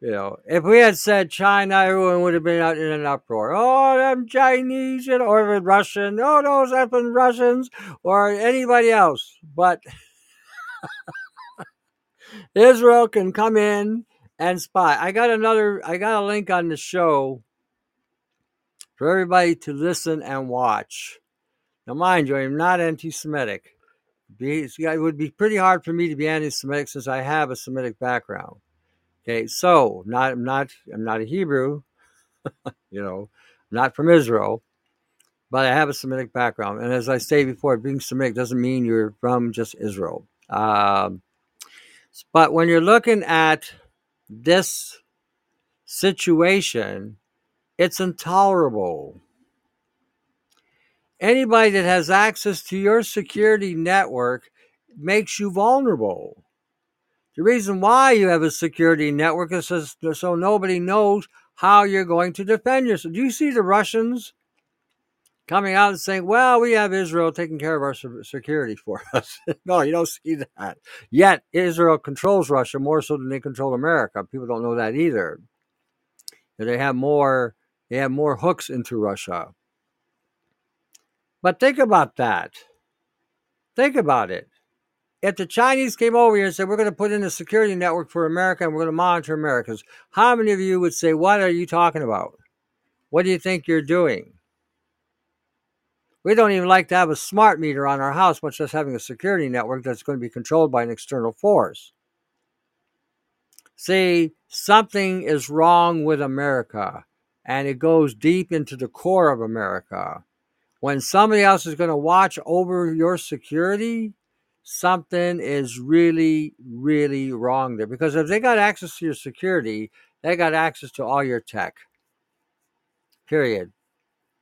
You know, if we had said China, everyone would have been out in an uproar. Oh, them Chinese, know, or Russian. Oh, those effing Russians, or anybody else. But Israel can come in and spy. I got another. I got a link on the show for everybody to listen and watch. Now, mind you, I'm not anti-Semitic. It would be pretty hard for me to be anti-Semitic since I have a Semitic background. Okay, so not I'm not I'm not a Hebrew, you know, not from Israel, but I have a Semitic background. And as I say before, being Semitic doesn't mean you're from just Israel. Um, but when you're looking at this situation, it's intolerable. Anybody that has access to your security network makes you vulnerable. The reason why you have a security network is so nobody knows how you're going to defend yourself. Do you see the Russians coming out and saying, well, we have Israel taking care of our security for us? no, you don't see that. Yet Israel controls Russia more so than they control America. People don't know that either. They have more they have more hooks into Russia. But think about that. Think about it if the Chinese came over here and said, we're going to put in a security network for America and we're going to monitor Americans, how many of you would say, what are you talking about? What do you think you're doing? We don't even like to have a smart meter on our house, much less having a security network that's going to be controlled by an external force. See, something is wrong with America, and it goes deep into the core of America. When somebody else is going to watch over your security, something is really, really wrong there. Because if they got access to your security, they got access to all your tech. Period.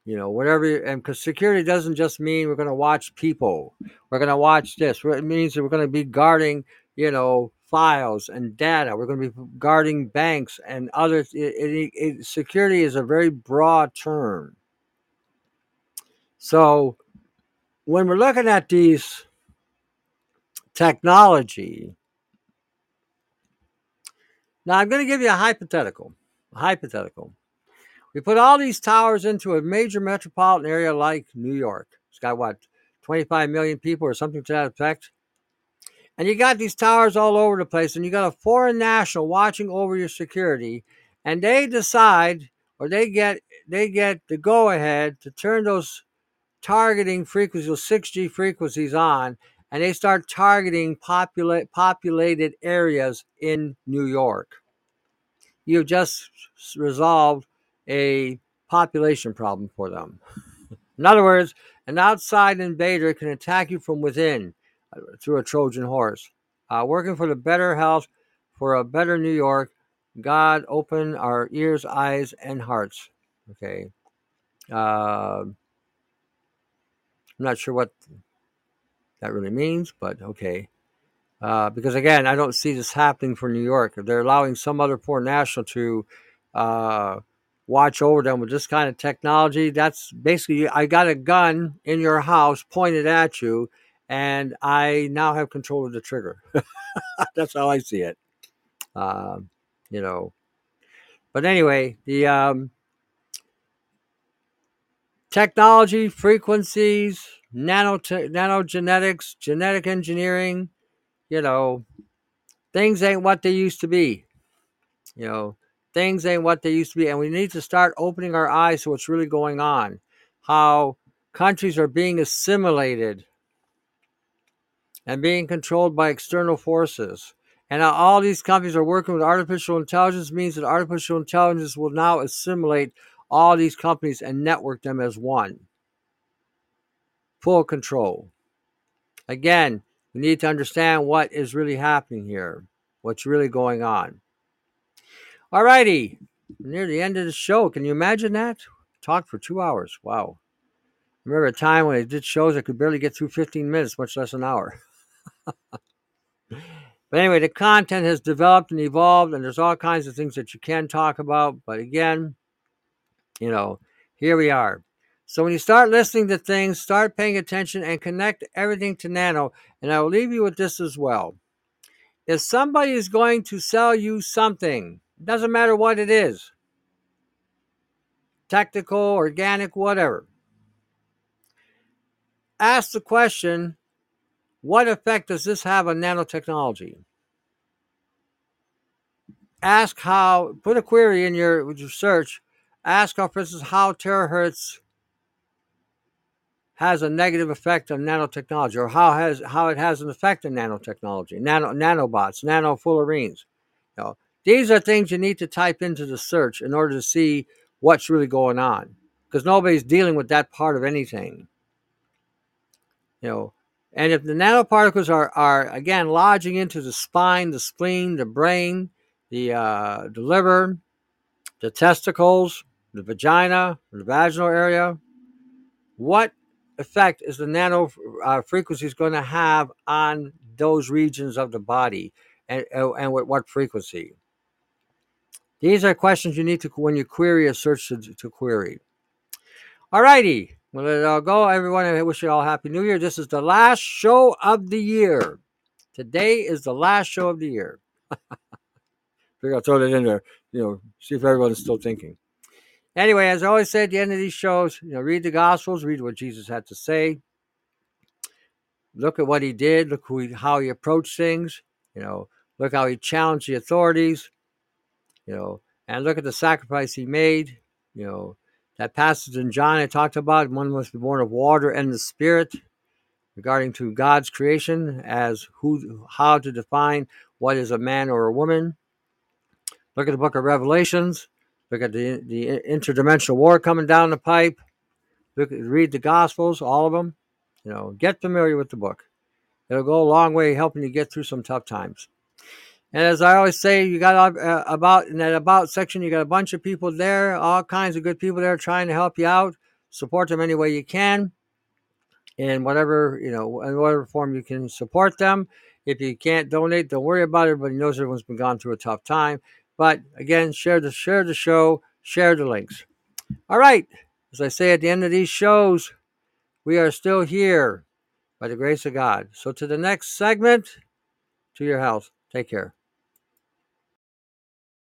You know, whatever, and because security doesn't just mean we're going to watch people. We're going to watch this. It means that we're going to be guarding, you know, files and data. We're going to be guarding banks and other. It, it, it, security is a very broad term. So when we're looking at these technology. Now, I'm going to give you a hypothetical. A hypothetical. We put all these towers into a major metropolitan area like New York. It's got what, 25 million people or something to that effect? And you got these towers all over the place, and you got a foreign national watching over your security, and they decide or they get they get the go ahead to turn those targeting frequencies, those 6G frequencies on, and they start targeting populate, populated areas in New York. You've just resolved a population problem for them. in other words, an outside invader can attack you from within uh, through a Trojan horse. Uh, working for the better health, for a better New York, God open our ears, eyes, and hearts. Okay. Uh, I'm not sure what that really means, but okay. Uh, because again, I don't see this happening for New York. They're allowing some other foreign national to uh, watch over them with this kind of technology, that's basically I got a gun in your house pointed at you, and I now have control of the trigger. that's how I see it. Uh, you know. But anyway, the um, technology, frequencies, nano nanogenetics, genetic engineering, you know, things ain't what they used to be. You know, things ain't what they used to be. And we need to start opening our eyes to what's really going on. How countries are being assimilated and being controlled by external forces. And all these companies are working with artificial intelligence means that artificial intelligence will now assimilate all these companies and network them as one. Full control. Again, we need to understand what is really happening here, what's really going on. Alrighty, near the end of the show. Can you imagine that? Talked for two hours. Wow. I remember a time when I did shows I could barely get through 15 minutes, much less an hour. But anyway, the content has developed and evolved, and there's all kinds of things that you can talk about. But again, you know, here we are. So when you start listening to things, start paying attention and connect everything to nano. And I will leave you with this as well. If somebody is going to sell you something, doesn't matter what it is technical, organic, whatever ask the question what effect does this have on nanotechnology? Ask how, put a query in your, your search. Ask, for instance, how terahertz has a negative effect on nanotechnology, or how has how it has an effect on nanotechnology, nano nanobots, nanofullerenes. You know, these are things you need to type into the search in order to see what's really going on, because nobody's dealing with that part of anything. You know, and if the nanoparticles are, are again lodging into the spine, the spleen, the brain, the, uh, the liver, the testicles, the vagina, the vaginal area, what effect is the nano uh, frequencies going to have on those regions of the body and, and with what frequency? These are questions you need to, when you query a search to, to query. All righty. Well, let it all go, everyone. I wish you all happy new year. This is the last show of the year. Today is the last show of the year. Figure I'll throw that in there, you know, see if everyone's still thinking. Anyway, as I always say at the end of these shows, you know, read the Gospels, read what Jesus had to say, look at what he did, look who he, how he approached things, you know, look how he challenged the authorities, you know, and look at the sacrifice he made, you know, that passage in John I talked about, one must be born of water and the Spirit, regarding to God's creation as who, how to define what is a man or a woman. Look at the book of Revelations. Look at the, the interdimensional war coming down the pipe. Look, read the Gospels, all of them. You know, get familiar with the book. It'll go a long way helping you get through some tough times. And as I always say, you got uh, about in that about section, you got a bunch of people there, all kinds of good people there trying to help you out. Support them any way you can, in whatever you know, in whatever form you can support them. If you can't donate, don't worry about it. Everybody knows everyone's been gone through a tough time. But again, share the share the show, share the links. All right, as I say at the end of these shows, we are still here by the grace of God. So to the next segment, to your health. Take care.